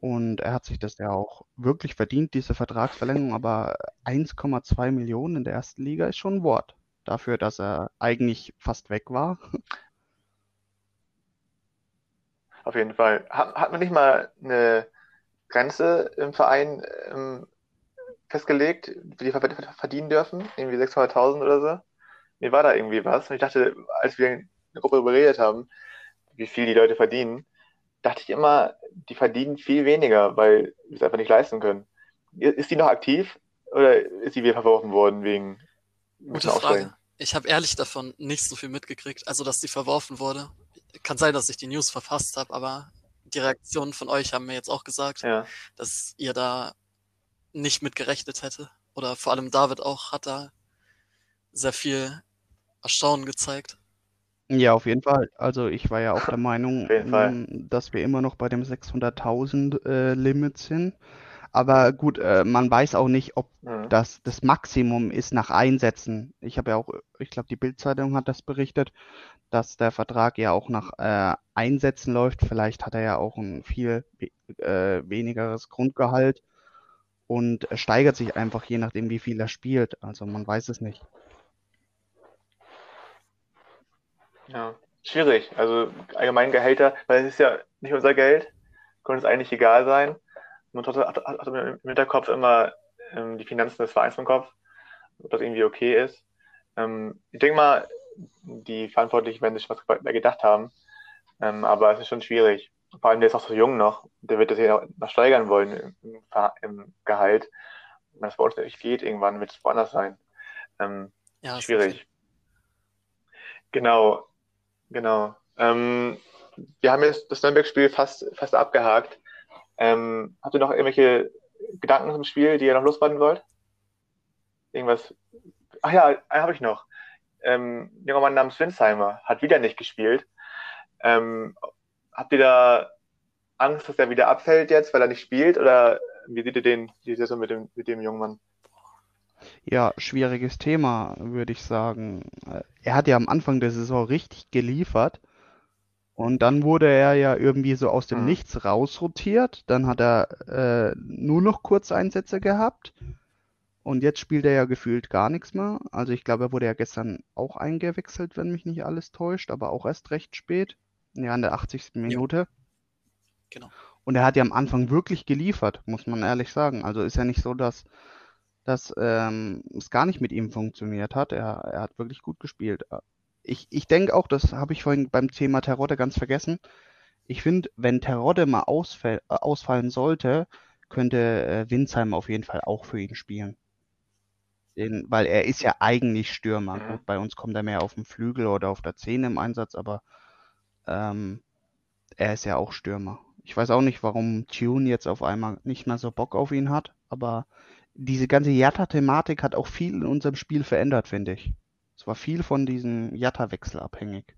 Und er hat sich das ja auch wirklich verdient, diese Vertragsverlängerung. Aber 1,2 Millionen in der ersten Liga ist schon ein Wort. Dafür, dass er eigentlich fast weg war. Auf jeden Fall. Hat, hat man nicht mal eine Grenze im Verein ähm, festgelegt, wie die verdienen dürfen? Irgendwie 600.000 oder so? Mir war da irgendwie was. Und ich dachte, als wir in der Gruppe überredet haben, wie viel die Leute verdienen, dachte ich immer, die verdienen viel weniger, weil sie es einfach nicht leisten können. Ist die noch aktiv oder ist sie wieder verworfen worden wegen Gute Frage. Ich habe ehrlich davon nicht so viel mitgekriegt. Also, dass sie verworfen wurde. Kann sein, dass ich die News verfasst habe, aber die Reaktionen von euch haben mir jetzt auch gesagt, ja. dass ihr da nicht mit gerechnet hätte. Oder vor allem David auch hat da sehr viel Erstaunen gezeigt. Ja, auf jeden Fall. Also ich war ja auch der Meinung, ähm, dass wir immer noch bei dem 600.000 äh, Limit sind. Aber gut, äh, man weiß auch nicht, ob mhm. das das Maximum ist nach Einsätzen. Ich habe ja auch, ich glaube, die Bildzeitung hat das berichtet, dass der Vertrag ja auch nach äh, Einsätzen läuft. Vielleicht hat er ja auch ein viel äh, wenigeres Grundgehalt und steigert sich einfach je nachdem, wie viel er spielt. Also man weiß es nicht. Ja, schwierig. Also allgemein Gehälter, weil es ist ja nicht unser Geld, könnte es eigentlich egal sein. Trotzdem hat, hat, hat im Hinterkopf immer ähm, die Finanzen des Vereins im Kopf, ob das irgendwie okay ist. Ähm, ich denke mal, die Verantwortlichen werden sich was mehr gedacht haben. Ähm, aber es ist schon schwierig. Vor allem, der ist auch so jung noch. Der wird das ja noch steigern wollen im, im Gehalt. Wenn das bei uns nicht geht, irgendwann wird es woanders sein. Ähm, ja, schwierig. Genau, genau. Ähm, wir haben jetzt das Nürnberg-Spiel fast, fast abgehakt. Ähm, habt ihr noch irgendwelche Gedanken zum Spiel, die ihr noch loswerden wollt? Irgendwas? Ach ja, einen habe ich noch. Ähm, ein junger Mann namens Winsheimer hat wieder nicht gespielt. Ähm, habt ihr da Angst, dass er wieder abfällt jetzt, weil er nicht spielt? Oder wie seht ihr den, die Saison mit dem, mit dem jungen Mann? Ja, schwieriges Thema, würde ich sagen. Er hat ja am Anfang der Saison richtig geliefert. Und dann wurde er ja irgendwie so aus dem hm. Nichts rausrotiert. Dann hat er äh, nur noch Kurzeinsätze gehabt. Und jetzt spielt er ja gefühlt gar nichts mehr. Also ich glaube, er wurde ja gestern auch eingewechselt, wenn mich nicht alles täuscht, aber auch erst recht spät. Ja, in der 80. Minute. Ja. Genau. Und er hat ja am Anfang wirklich geliefert, muss man ehrlich sagen. Also ist ja nicht so, dass, dass ähm, es gar nicht mit ihm funktioniert hat. Er, er hat wirklich gut gespielt. Ich, ich denke auch, das habe ich vorhin beim Thema Terodde ganz vergessen. Ich finde, wenn Terodde mal ausfall, äh, ausfallen sollte, könnte äh, Winzheim auf jeden Fall auch für ihn spielen. Den, weil er ist ja eigentlich Stürmer. Mhm. Gut, bei uns kommt er mehr auf dem Flügel oder auf der Zehn im Einsatz, aber ähm, er ist ja auch Stürmer. Ich weiß auch nicht, warum Tune jetzt auf einmal nicht mehr so Bock auf ihn hat, aber diese ganze Jatta-Thematik hat auch viel in unserem Spiel verändert, finde ich. Es war viel von diesem Jatta-Wechsel abhängig.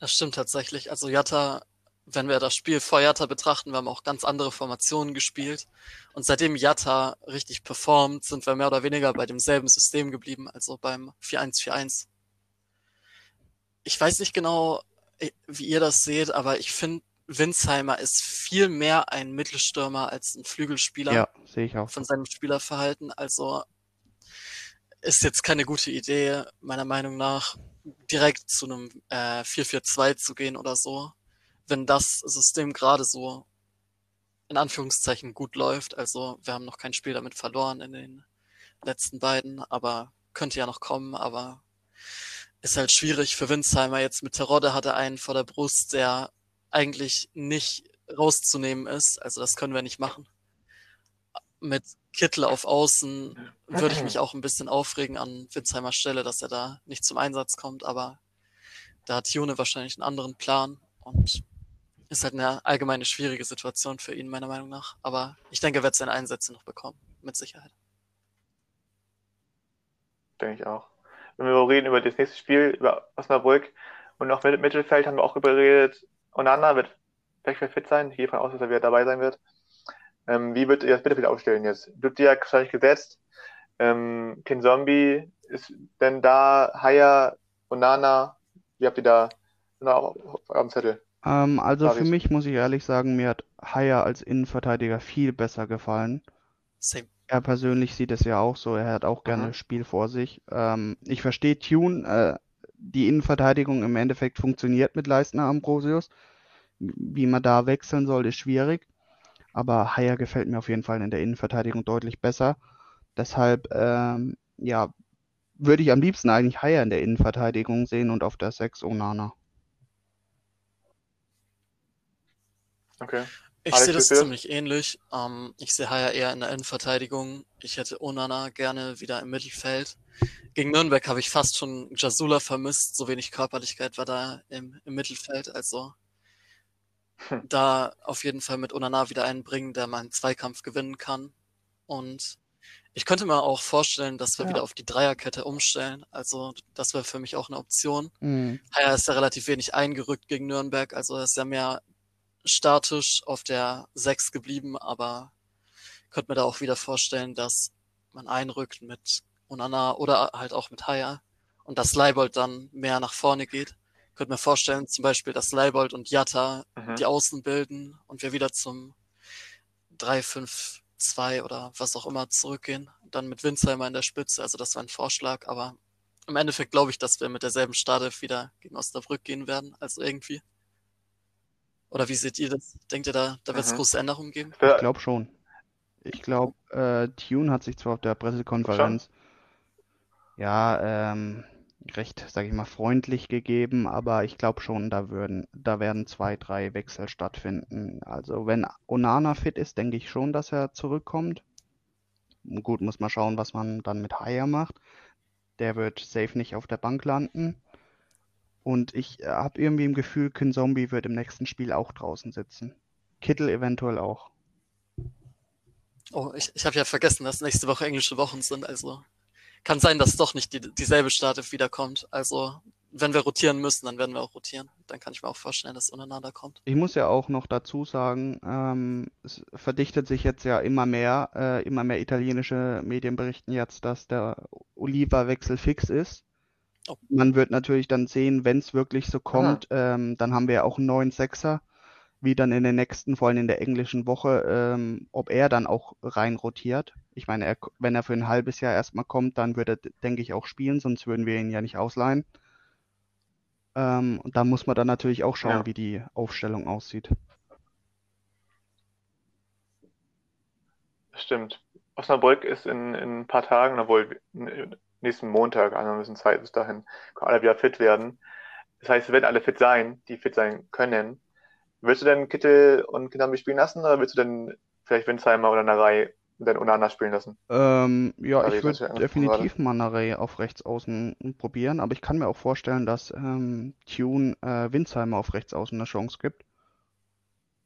Das stimmt tatsächlich. Also Jatta wenn wir das Spiel vor Yatta betrachten, wir haben auch ganz andere Formationen gespielt. Und seitdem Yatta richtig performt, sind wir mehr oder weniger bei demselben System geblieben, also beim 4-1-4-1. Ich weiß nicht genau, äh, wie ihr das seht, aber ich finde, Winsheimer ist viel mehr ein Mittelstürmer als ein Flügelspieler. Ja, sehe ich auch. Von seinem Spielerverhalten. Also ist jetzt keine gute Idee, meiner Meinung nach, direkt zu einem äh, 4-4-2 zu gehen oder so wenn das System gerade so in Anführungszeichen gut läuft. Also wir haben noch kein Spiel damit verloren in den letzten beiden, aber könnte ja noch kommen, aber ist halt schwierig für Winsheimer. Jetzt mit Terodde hat er einen vor der Brust, der eigentlich nicht rauszunehmen ist. Also das können wir nicht machen. Mit Kittel auf Außen würde ich mich auch ein bisschen aufregen an Winsheimer Stelle, dass er da nicht zum Einsatz kommt, aber da hat June wahrscheinlich einen anderen Plan und ist halt eine allgemeine schwierige Situation für ihn, meiner Meinung nach. Aber ich denke, er wird seine Einsätze noch bekommen, mit Sicherheit. Denke ich auch. Wenn wir reden über das nächste Spiel, über Osnabrück und noch mit Mittelfeld haben wir auch geredet. Onana wird vielleicht fit sein. Davon aus, dass er wieder dabei sein wird. Ähm, wie wird ihr das Mittelfeld aufstellen jetzt? Dubdiak wahrscheinlich gesetzt. Ähm, Kin Zombie ist denn da? Haya, Onana? Wie habt ihr da auf eurem Zettel? Ähm, also für mich muss ich ehrlich sagen, mir hat Haier als Innenverteidiger viel besser gefallen. Same. Er persönlich sieht es ja auch so, er hat auch gerne mhm. Spiel vor sich. Ähm, ich verstehe Tune, äh, die Innenverteidigung im Endeffekt funktioniert mit Leistner Ambrosius. Wie man da wechseln soll, ist schwierig. Aber Haier gefällt mir auf jeden Fall in der Innenverteidigung deutlich besser. Deshalb, ähm, ja, würde ich am liebsten eigentlich Haier in der Innenverteidigung sehen und auf der 6 Onana. Okay. Ich sehe das ziemlich ähnlich. Ähm, ich sehe Haya eher in der Innenverteidigung. Ich hätte Onana gerne wieder im Mittelfeld. Gegen Nürnberg habe ich fast schon Jasula vermisst. So wenig Körperlichkeit war da im, im Mittelfeld. Also hm. da auf jeden Fall mit Onana wieder einbringen, der mal einen Zweikampf gewinnen kann. Und ich könnte mir auch vorstellen, dass wir ja. wieder auf die Dreierkette umstellen. Also das wäre für mich auch eine Option. Mhm. Haya ist ja relativ wenig eingerückt gegen Nürnberg. Also er ist ja mehr statisch auf der 6 geblieben, aber könnte mir da auch wieder vorstellen, dass man einrückt mit Onana oder halt auch mit Haya und dass Leibold dann mehr nach vorne geht. Könnte mir vorstellen, zum Beispiel, dass Leibold und Jatta mhm. die Außen bilden und wir wieder zum 3-5-2 oder was auch immer zurückgehen. Dann mit Winsheimer in der Spitze. Also das war ein Vorschlag, aber im Endeffekt glaube ich, dass wir mit derselben Startelf wieder gegen Osnabrück gehen werden. Also irgendwie. Oder wie seht ihr das? Denkt ihr, da, da wird es mhm. große Änderungen geben? Ich glaube schon. Ich glaube, äh, Tune hat sich zwar auf der Pressekonferenz ja ähm, recht, sage ich mal, freundlich gegeben, aber ich glaube schon, da würden, da werden zwei, drei Wechsel stattfinden. Also wenn Onana fit ist, denke ich schon, dass er zurückkommt. Gut, muss man schauen, was man dann mit Haya macht. Der wird safe nicht auf der Bank landen. Und ich äh, habe irgendwie im Gefühl, Zombie wird im nächsten Spiel auch draußen sitzen. Kittel eventuell auch. Oh, ich, ich habe ja vergessen, dass nächste Woche englische Wochen sind. Also kann sein, dass doch nicht die, dieselbe Startelf wiederkommt. Also wenn wir rotieren müssen, dann werden wir auch rotieren. Dann kann ich mir auch vorstellen, dass es untereinander kommt. Ich muss ja auch noch dazu sagen, ähm, es verdichtet sich jetzt ja immer mehr, äh, immer mehr italienische Medien berichten jetzt, dass der Oliva-Wechsel fix ist. Oh. Man wird natürlich dann sehen, wenn es wirklich so kommt, ähm, dann haben wir ja auch einen neuen Sechser, wie dann in der nächsten, vor allem in der englischen Woche, ähm, ob er dann auch rein rotiert. Ich meine, er, wenn er für ein halbes Jahr erstmal kommt, dann würde er, denke ich, auch spielen, sonst würden wir ihn ja nicht ausleihen. Ähm, und da muss man dann natürlich auch schauen, ja. wie die Aufstellung aussieht. Stimmt. Osnabrück ist in, in ein paar Tagen, obwohl nächsten Montag, also ein bisschen Zeit bis dahin, können alle wieder fit werden. Das heißt, wir werden alle fit sein, die fit sein können. Willst du denn Kittel und Kinambi spielen lassen oder willst du denn vielleicht Winsheimer oder Narei dann Onana spielen lassen? Ähm, ja, Narei, ich würde definitiv mal Narei auf rechts außen probieren, aber ich kann mir auch vorstellen, dass ähm, Tune äh, Winsheimer auf rechts außen eine Chance gibt.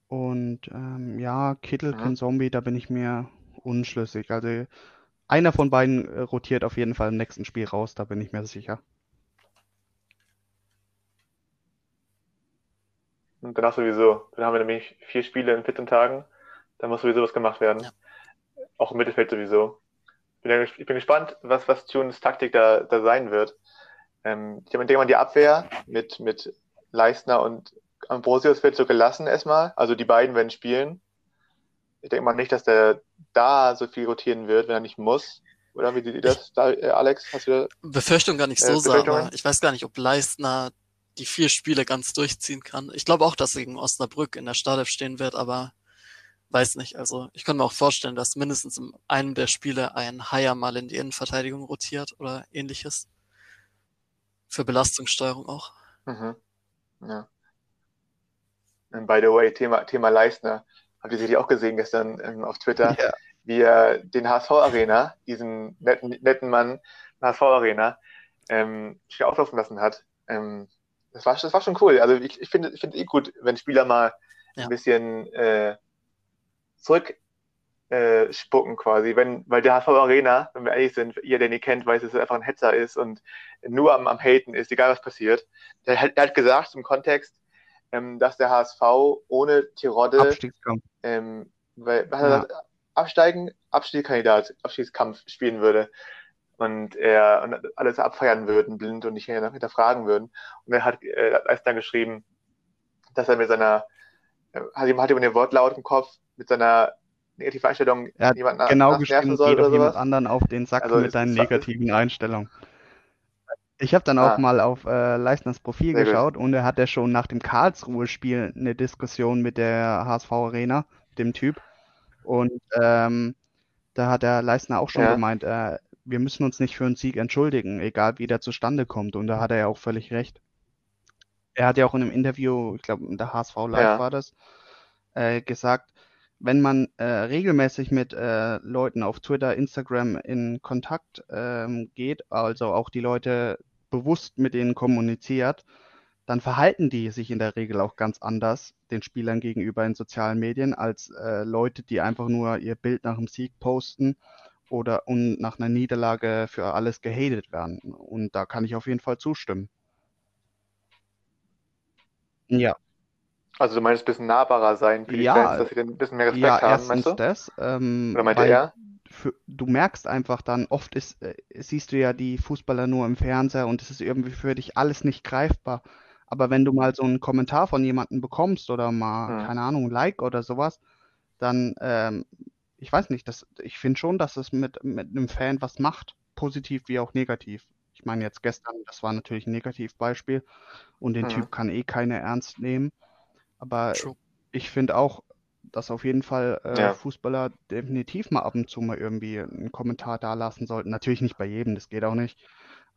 Und ähm, ja, Kittel, mhm. Zombie, da bin ich mir unschlüssig. Also einer von beiden äh, rotiert auf jeden Fall im nächsten Spiel raus, da bin ich mir sicher. Und danach sowieso. Dann haben wir nämlich vier Spiele in 14 Tagen. Da muss sowieso was gemacht werden. Ja. Auch im Mittelfeld sowieso. Ich bin gespannt, was, was Tunes Taktik da, da sein wird. Ähm, ich denke mal, die Abwehr mit, mit Leistner und Ambrosius wird so gelassen erstmal. Also die beiden werden spielen. Ich denke mal nicht, dass der da so viel rotieren wird, wenn er nicht muss. Oder wie sieht ihr das, da, äh, Alex? Hast du Befürchtung gar nicht äh, so sagen. Ich weiß gar nicht, ob Leistner die vier Spiele ganz durchziehen kann. Ich glaube auch, dass er gegen Osnabrück in der Startelf stehen wird, aber weiß nicht. Also ich kann mir auch vorstellen, dass mindestens in einem der Spiele ein Haier mal in die Innenverteidigung rotiert oder ähnliches. Für Belastungssteuerung auch. Mhm. Ja. And by the way, Thema, Thema Leistner. Habt ihr sicherlich auch gesehen gestern ähm, auf Twitter, ja. Wie er den HSV Arena, diesen netten, netten Mann, HSV Arena, ähm, auflaufen lassen hat. Ähm, das, war, das war schon cool. Also ich, ich finde ich finde eh gut, wenn Spieler mal ja. ein bisschen äh, zurück äh, spucken quasi, wenn, weil der HSV Arena, wenn wir ehrlich sind, ihr, den ihr kennt, weiß, dass er einfach ein Hetzer ist und nur am, am Haten ist, egal was passiert. Der, der hat gesagt im Kontext, ähm, dass der HSV ohne Tirode ähm, weil, was ja. Absteigen, Abstiegskandidat, Abstiegskampf spielen würde und er und alles abfeiern würden, blind und nicht hinterfragen würden. Und er hat äh, dann geschrieben, dass er mit seiner, äh, hat ihm hat ihm den Wortlaut im Kopf, mit seiner negativen Einstellung er hat jemanden genau geschrieben, soll doch jemand anderen auf den Sack also mit deinen negativen Einstellungen. Ich habe dann auch ah. mal auf äh, Leistners Profil Sehr geschaut gut. und er hat ja schon nach dem Karlsruhe-Spiel eine Diskussion mit der HSV Arena, dem Typ. Und ähm, da hat der Leistner auch schon ja. gemeint, äh, wir müssen uns nicht für einen Sieg entschuldigen, egal wie der zustande kommt. Und da hat er ja auch völlig recht. Er hat ja auch in einem Interview, ich glaube in der HSV Live ja. war das, äh, gesagt, wenn man äh, regelmäßig mit äh, Leuten auf Twitter, Instagram in Kontakt ähm, geht, also auch die Leute bewusst mit denen kommuniziert, dann verhalten die sich in der Regel auch ganz anders den Spielern gegenüber in sozialen Medien als äh, Leute, die einfach nur ihr Bild nach dem Sieg posten oder und nach einer Niederlage für alles gehatet werden. Und da kann ich auf jeden Fall zustimmen. Ja. Also du meinst ein bisschen nahbarer sein für die ja, Fans, dass sie ein bisschen mehr Respekt ja, haben, meinst du? das. Ähm, Oder meinte er? Für, du merkst einfach dann, oft ist, äh, siehst du ja die Fußballer nur im Fernseher und es ist irgendwie für dich alles nicht greifbar. Aber wenn du mal so einen Kommentar von jemandem bekommst oder mal, hm. keine Ahnung, ein Like oder sowas, dann, ähm, ich weiß nicht, das, ich finde schon, dass es mit, mit einem Fan was macht, positiv wie auch negativ. Ich meine, jetzt gestern, das war natürlich ein Negativbeispiel und den hm. Typ kann eh keiner ernst nehmen. Aber True. ich finde auch, dass auf jeden Fall äh, ja. Fußballer definitiv mal ab und zu mal irgendwie einen Kommentar da lassen sollten. Natürlich nicht bei jedem, das geht auch nicht.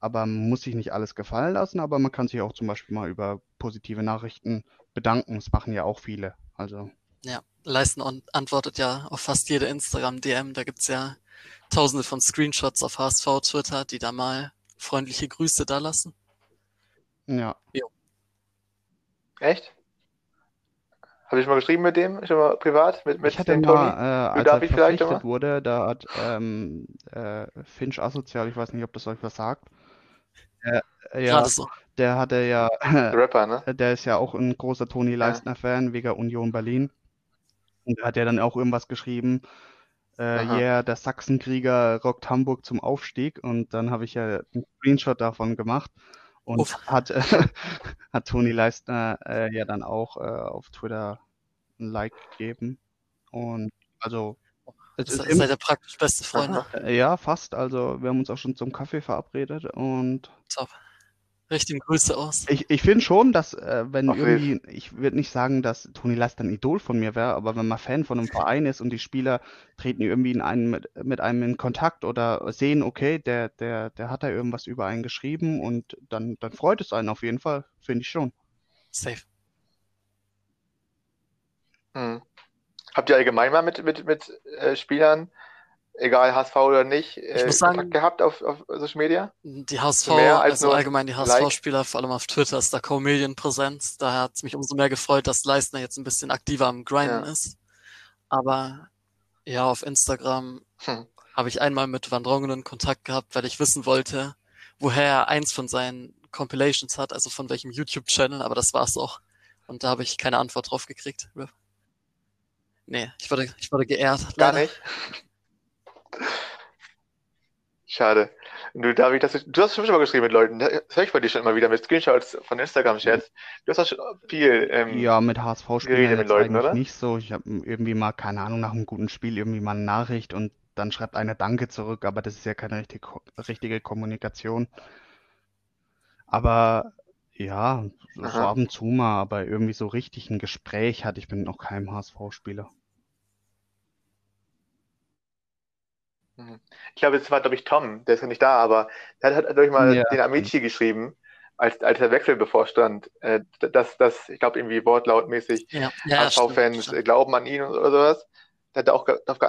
Aber man muss sich nicht alles gefallen lassen, aber man kann sich auch zum Beispiel mal über positive Nachrichten bedanken. Das machen ja auch viele. Also. Ja, Leisten antwortet ja auf fast jede Instagram-DM. Da gibt es ja tausende von Screenshots auf HSV Twitter, die da mal freundliche Grüße da lassen. Ja. Jo. Echt? Habe ich mal geschrieben mit dem? Schon mal privat? Mit, mit ich hatte dem mal, Tony? Äh, als er verpflichtet wurde, da hat ähm, äh, Finch Asozial, ich weiß nicht, ob das euch was sagt. Äh, ja, so. der hatte ja, Rapper, ne? der ist ja auch ein großer Toni Leistner-Fan ja. wegen Union Berlin. Und er hat ja dann auch irgendwas geschrieben, äh, yeah, der Sachsenkrieger rockt Hamburg zum Aufstieg. Und dann habe ich ja einen Screenshot davon gemacht. Und Uff. hat, äh, hat Toni Leistner äh, ja dann auch äh, auf Twitter ein Like gegeben. Und also. Es ist seid ihr praktisch beste Freunde? Äh, ja, fast. Also wir haben uns auch schon zum Kaffee verabredet und. Top. Richten Grüße aus. Ich, ich finde schon, dass, äh, wenn Auf irgendwie, ich würde nicht sagen, dass Toni Leist ein Idol von mir wäre, aber wenn man Fan von einem Verein ist und die Spieler treten irgendwie in einen mit, mit einem in Kontakt oder sehen, okay, der, der, der hat da irgendwas über einen geschrieben und dann, dann freut es einen auf jeden Fall, finde ich schon. Safe. Hm. Habt ihr allgemein mal mit, mit, mit äh, Spielern egal HSV oder nicht, äh, ich sagen, gehabt auf, auf Social Media? Die HSV, also allgemein die HSV-Spieler, vor allem auf Twitter ist da kaum Medienpräsenz. Daher hat es mich umso mehr gefreut, dass Leistner jetzt ein bisschen aktiver am Grinden ja. ist. Aber ja, auf Instagram hm. habe ich einmal mit Van Drongenen Kontakt gehabt, weil ich wissen wollte, woher er eins von seinen Compilations hat, also von welchem YouTube-Channel, aber das war's auch. Und da habe ich keine Antwort drauf gekriegt. Nee, ich wurde, ich wurde geehrt. Gar leider. nicht. Schade. Du, David, das, du hast schon mal geschrieben mit Leuten. Das höre ich bei dir schon immer wieder mit Screenshots von Instagram-Chats. Du hast auch schon viel. Ähm, ja, mit HSV-Spielen mit Leuten, oder? nicht so. Ich habe irgendwie mal, keine Ahnung, nach einem guten Spiel irgendwie mal eine Nachricht und dann schreibt einer Danke zurück, aber das ist ja keine richtig, richtige Kommunikation. Aber ja, so ab und zu mal, aber irgendwie so richtig ein Gespräch hatte ich mit noch keinem HSV-Spieler. Ich glaube, es war, glaube ich, Tom, der ist ja nicht da, aber der hat, hat durch mal ja. den Amici geschrieben, als, als der Wechsel bevorstand, äh, dass das, ich glaube, irgendwie wortlautmäßig ja. ja, HSV-Fans glauben an ihn oder sowas. Der hat auch darauf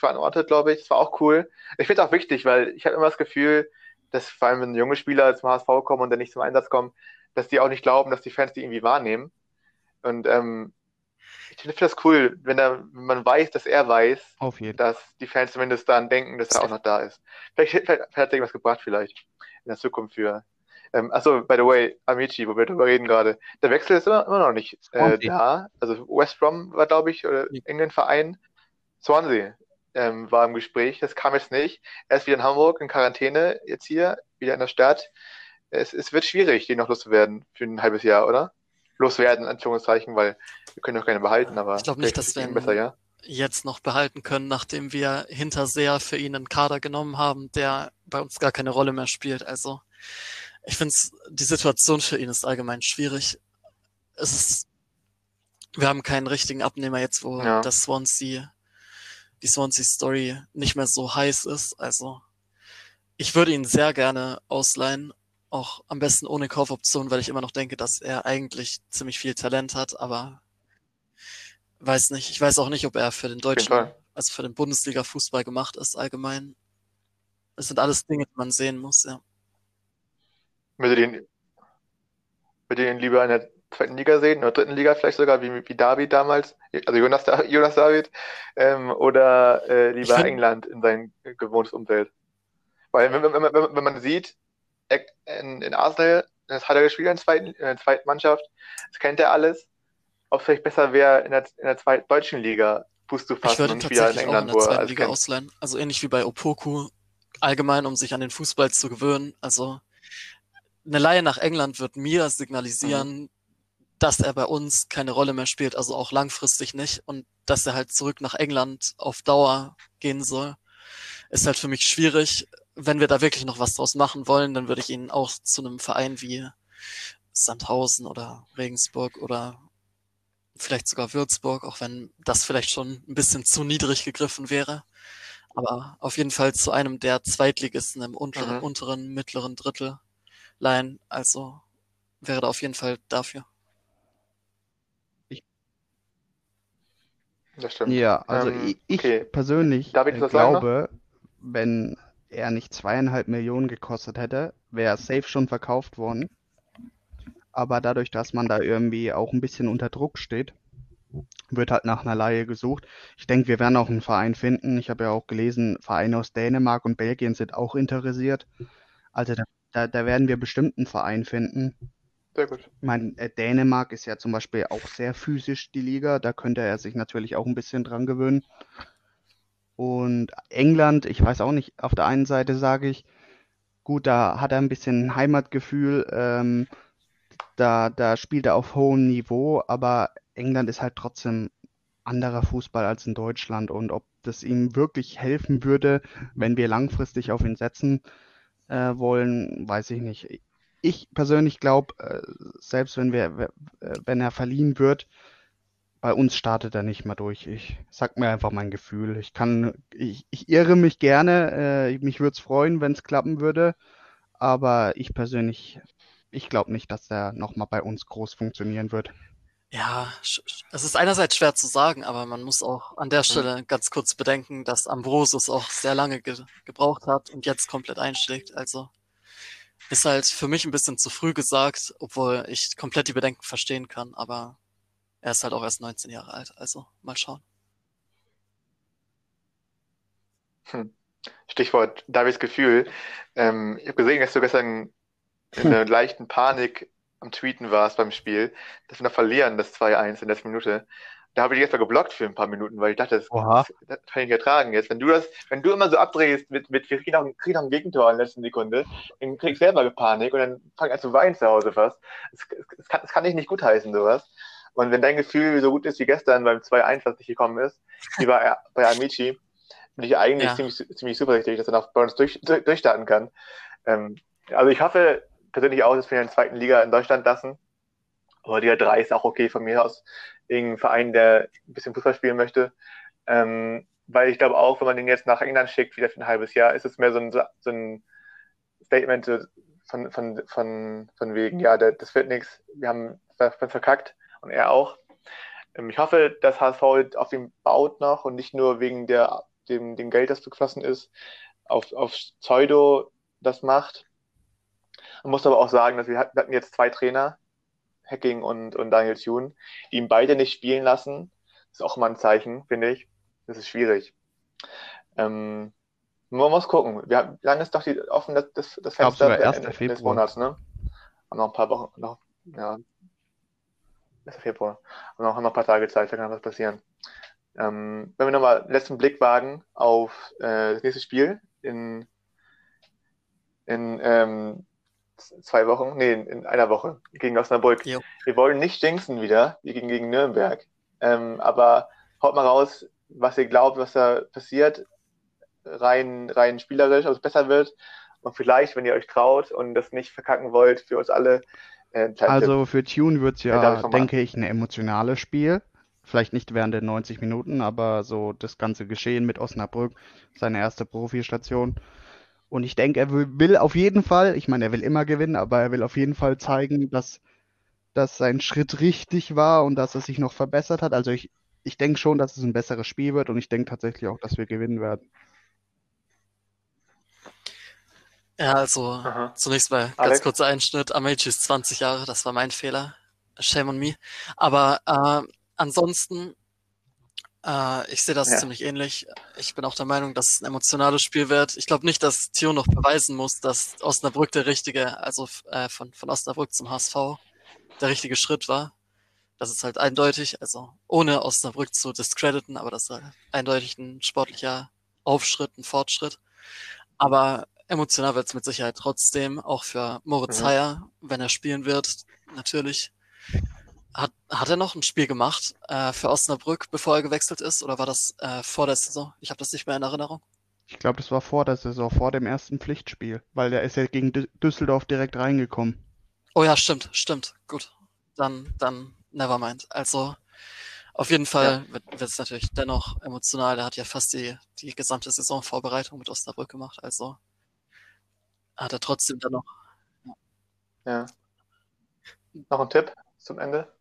geantwortet, glaube ich. Das war auch cool. Ich finde es auch wichtig, weil ich habe immer das Gefühl, dass vor allem, wenn junge Spieler zum HSV kommen und dann nicht zum Einsatz kommen, dass die auch nicht glauben, dass die Fans die irgendwie wahrnehmen. Und ähm, ich finde das cool, wenn, er, wenn man weiß, dass er weiß, dass die Fans zumindest daran denken, dass er auch noch da ist. Vielleicht, vielleicht, vielleicht hat er irgendwas gebracht, vielleicht in der Zukunft für. Ähm, achso, by the way, Amici, wo wir darüber reden gerade. Der Wechsel ist immer, immer noch nicht äh, da. Also West Brom war, glaube ich, oder irgendein Verein. Swansea ähm, war im Gespräch. Das kam jetzt nicht. Er ist wieder in Hamburg in Quarantäne, jetzt hier, wieder in der Stadt. Es, es wird schwierig, den noch loszuwerden für ein halbes Jahr, oder? Loswerden, in Anführungszeichen, weil wir können doch keine behalten, aber ich glaube nicht, dass wir ihn besser, ja? jetzt noch behalten können, nachdem wir Hinterseher für ihn einen Kader genommen haben, der bei uns gar keine Rolle mehr spielt. Also ich finde die Situation für ihn ist allgemein schwierig. Es ist, wir haben keinen richtigen Abnehmer jetzt, wo ja. das Swansea, die Swansea Story nicht mehr so heiß ist. Also ich würde ihn sehr gerne ausleihen, auch am besten ohne Kaufoption, weil ich immer noch denke, dass er eigentlich ziemlich viel Talent hat, aber weiß nicht. Ich weiß auch nicht, ob er für den deutschen, also für den Bundesliga-Fußball gemacht ist allgemein. Das sind alles Dinge, die man sehen muss, ja. Würde den, würde den lieber in der zweiten Liga sehen, oder dritten Liga vielleicht sogar, wie, wie David damals, also Jonas, Jonas David, ähm, oder äh, lieber find, England in sein gewohntes Umfeld? Weil wenn, wenn, wenn, wenn man sieht, in, in Arsenal, das hat er gespielt in der zweiten, in der zweiten Mannschaft, das kennt er alles. Ob es vielleicht besser wäre, in der, in der zweiten deutschen Liga Fuß zu fassen und wieder in England, auch in der zweiten Liga ausleihen. Also ähnlich wie bei Opoku, allgemein, um sich an den Fußball zu gewöhnen. Also eine Laie nach England wird mir signalisieren, mhm. dass er bei uns keine Rolle mehr spielt, also auch langfristig nicht und dass er halt zurück nach England auf Dauer gehen soll, ist halt für mich schwierig wenn wir da wirklich noch was draus machen wollen, dann würde ich ihn auch zu einem Verein wie Sandhausen oder Regensburg oder vielleicht sogar Würzburg, auch wenn das vielleicht schon ein bisschen zu niedrig gegriffen wäre. Aber auf jeden Fall zu einem der Zweitligisten im unteren, mhm. unteren mittleren Drittel leihen. Also wäre da auf jeden Fall dafür. Das stimmt. Ja, also ähm, ich, okay. persönlich glaube, sagen, wenn er nicht zweieinhalb Millionen gekostet hätte, wäre er safe schon verkauft worden. Aber dadurch, dass man da irgendwie auch ein bisschen unter Druck steht, wird halt nach einer Laie gesucht. Ich denke, wir werden auch einen Verein finden. Ich habe ja auch gelesen, Vereine aus Dänemark und Belgien sind auch interessiert. Also da, da, da werden wir bestimmt einen Verein finden. Sehr gut. Ich meine, äh, Dänemark ist ja zum Beispiel auch sehr physisch, die Liga. Da könnte er sich natürlich auch ein bisschen dran gewöhnen. Und England, ich weiß auch nicht, auf der einen Seite sage ich, gut, da hat er ein bisschen Heimatgefühl, ähm, da, da spielt er auf hohem Niveau, aber England ist halt trotzdem anderer Fußball als in Deutschland und ob das ihm wirklich helfen würde, wenn wir langfristig auf ihn setzen äh, wollen, weiß ich nicht. ich persönlich glaube, äh, selbst wenn wir, äh, wenn er verliehen wird, bei uns startet er nicht mehr durch. Ich sag mir einfach mein Gefühl. Ich kann, ich, ich irre mich gerne. Äh, mich würde es freuen, wenn es klappen würde. Aber ich persönlich, ich glaube nicht, dass er nochmal bei uns groß funktionieren wird. Ja, es ist einerseits schwer zu sagen, aber man muss auch an der Stelle ganz kurz bedenken, dass Ambrosius auch sehr lange ge gebraucht hat und jetzt komplett einschlägt. Also ist halt für mich ein bisschen zu früh gesagt, obwohl ich komplett die Bedenken verstehen kann, aber er ist halt auch erst 19 Jahre alt, also mal schauen. Hm. Stichwort Davids Gefühl. Ähm, ich habe gesehen, dass du gestern in einer leichten Panik am Tweeten warst beim Spiel, dass wir noch verlieren, das 2-1 in der letzten Minute. Da habe ich dich jetzt mal geblockt für ein paar Minuten, weil ich dachte, das, das, das kann ich nicht ertragen jetzt. Wenn du das, wenn du immer so abdrehst mit, mit wir kriegen noch, kriegen noch ein Gegentor in der letzten Sekunde, dann krieg ich selber Panik und dann fange ich an zu weinen zu Hause fast. Das, das, kann, das kann ich nicht gut heißen, sowas. Und wenn dein Gefühl so gut ist wie gestern beim 2-1, was nicht gekommen ist, wie bei, bei Amici, bin ich eigentlich ja. ziemlich, ziemlich zuversichtlich, dass er noch bei uns durch, durchstarten kann. Ähm, also ich hoffe persönlich auch, dass wir in der zweiten Liga in Deutschland lassen. Aber Liga 3 ist auch okay von mir aus irgendein Verein, der ein bisschen Fußball spielen möchte. Ähm, weil ich glaube auch, wenn man den jetzt nach England schickt, wieder für ein halbes Jahr, ist es mehr so ein, so ein Statement von, von, von, von wegen, ja, das wird nichts, wir haben es verkackt und er auch. Ähm, ich hoffe, dass HSV auf ihn baut noch und nicht nur wegen der, dem, dem Geld, das geflossen ist, auf, auf Pseudo das macht. Man muss aber auch sagen, dass wir hatten jetzt zwei Trainer, Hacking und, und Daniel Thune, die ihn beide nicht spielen lassen. Das ist auch mal ein Zeichen, finde ich. Das ist schwierig. Ähm, man muss gucken. Wir haben, wie lange ist doch die, offen das, das, das Fenster Ende des Monats, ne? Haben noch ein paar Wochen, noch, ja, 1. Februar. Und noch, noch ein paar Tage Zeit, da kann was passieren. Ähm, wenn wir nochmal einen letzten Blick wagen auf äh, das nächste Spiel in, in ähm, zwei Wochen, nee, in einer Woche gegen Osnabrück. Jo. Wir wollen nicht jinxen wieder, wie gegen, gegen Nürnberg. Ähm, aber haut mal raus, was ihr glaubt, was da passiert, rein, rein spielerisch, ob es besser wird. Und vielleicht, wenn ihr euch traut und das nicht verkacken wollt, für uns alle. Äh, also für Tune wird es ja, ja denke ich, ein emotionales Spiel. Vielleicht nicht während der 90 Minuten, aber so das ganze Geschehen mit Osnabrück, seine erste Profistation. Und ich denke, er will, will, auf jeden Fall, ich meine, er will immer gewinnen, aber er will auf jeden Fall zeigen, dass, dass sein Schritt richtig war und dass er sich noch verbessert hat. Also ich, ich denke schon, dass es ein besseres Spiel wird und ich denke tatsächlich auch, dass wir gewinnen werden. Ja, also Aha. zunächst mal ganz Alex? kurzer Einschnitt. Amechi ist 20 Jahre, das war mein Fehler. Shame on me. Aber äh, ansonsten äh, ich sehe das ja. ziemlich ähnlich. Ich bin auch der Meinung, dass es ein emotionales Spiel wird. Ich glaube nicht, dass Theo noch beweisen muss, dass Osnabrück der richtige, also äh, von, von Osnabrück zum HSV, der richtige Schritt war. Das ist halt eindeutig, also ohne Osnabrück zu discrediten, aber das ist halt eindeutig ein sportlicher Aufschritt, ein Fortschritt. Aber emotional wird es mit Sicherheit trotzdem, auch für Moritz mhm. Heyer, wenn er spielen wird, natürlich. Hat, hat er noch ein Spiel gemacht äh, für Osnabrück, bevor er gewechselt ist, oder war das äh, vor der Saison? Ich habe das nicht mehr in Erinnerung. Ich glaube, das war vor der Saison, vor dem ersten Pflichtspiel, weil der ist ja gegen Düsseldorf direkt reingekommen. Oh ja, stimmt, stimmt. Gut. Dann, dann, never mind. Also, auf jeden Fall ja. wird, wird es natürlich dennoch emotional. Er hat ja fast die, die gesamte Saisonvorbereitung mit Osnabrück gemacht, also hat er trotzdem dann noch. Ja. Noch ein Tipp zum Ende?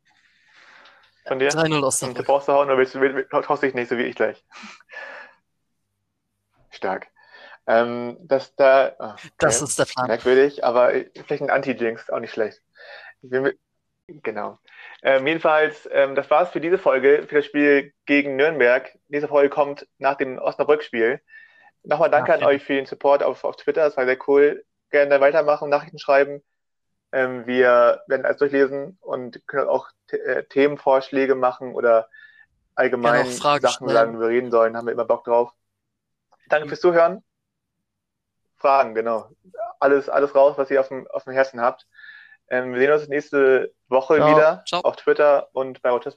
Von dir? 3-0 Osnabrück. Du brauchst du hauen oder willst du, traust dich nicht, so wie ich gleich? Stark. Ähm, das da, oh, okay. das ist der Plan. Merkwürdig, aber vielleicht ein Anti-Jinx, auch nicht schlecht. Genau. Ähm, jedenfalls, ähm, das war's für diese Folge, für das Spiel gegen Nürnberg. Diese Folge kommt nach dem Osnabrück-Spiel. Nochmal danke okay. an euch für den Support auf, auf Twitter, das war sehr cool. Gerne weitermachen, Nachrichten schreiben. Ähm, wir werden alles durchlesen und können auch äh, Themenvorschläge machen oder allgemein Sachen stellen. sagen, wir reden sollen. Haben wir immer Bock drauf. Danke fürs Zuhören. Fragen, genau. Alles, alles raus, was ihr auf dem, auf dem Herzen habt. Ähm, wir sehen uns nächste Woche Ciao. wieder Ciao. auf Twitter und bei Autismus.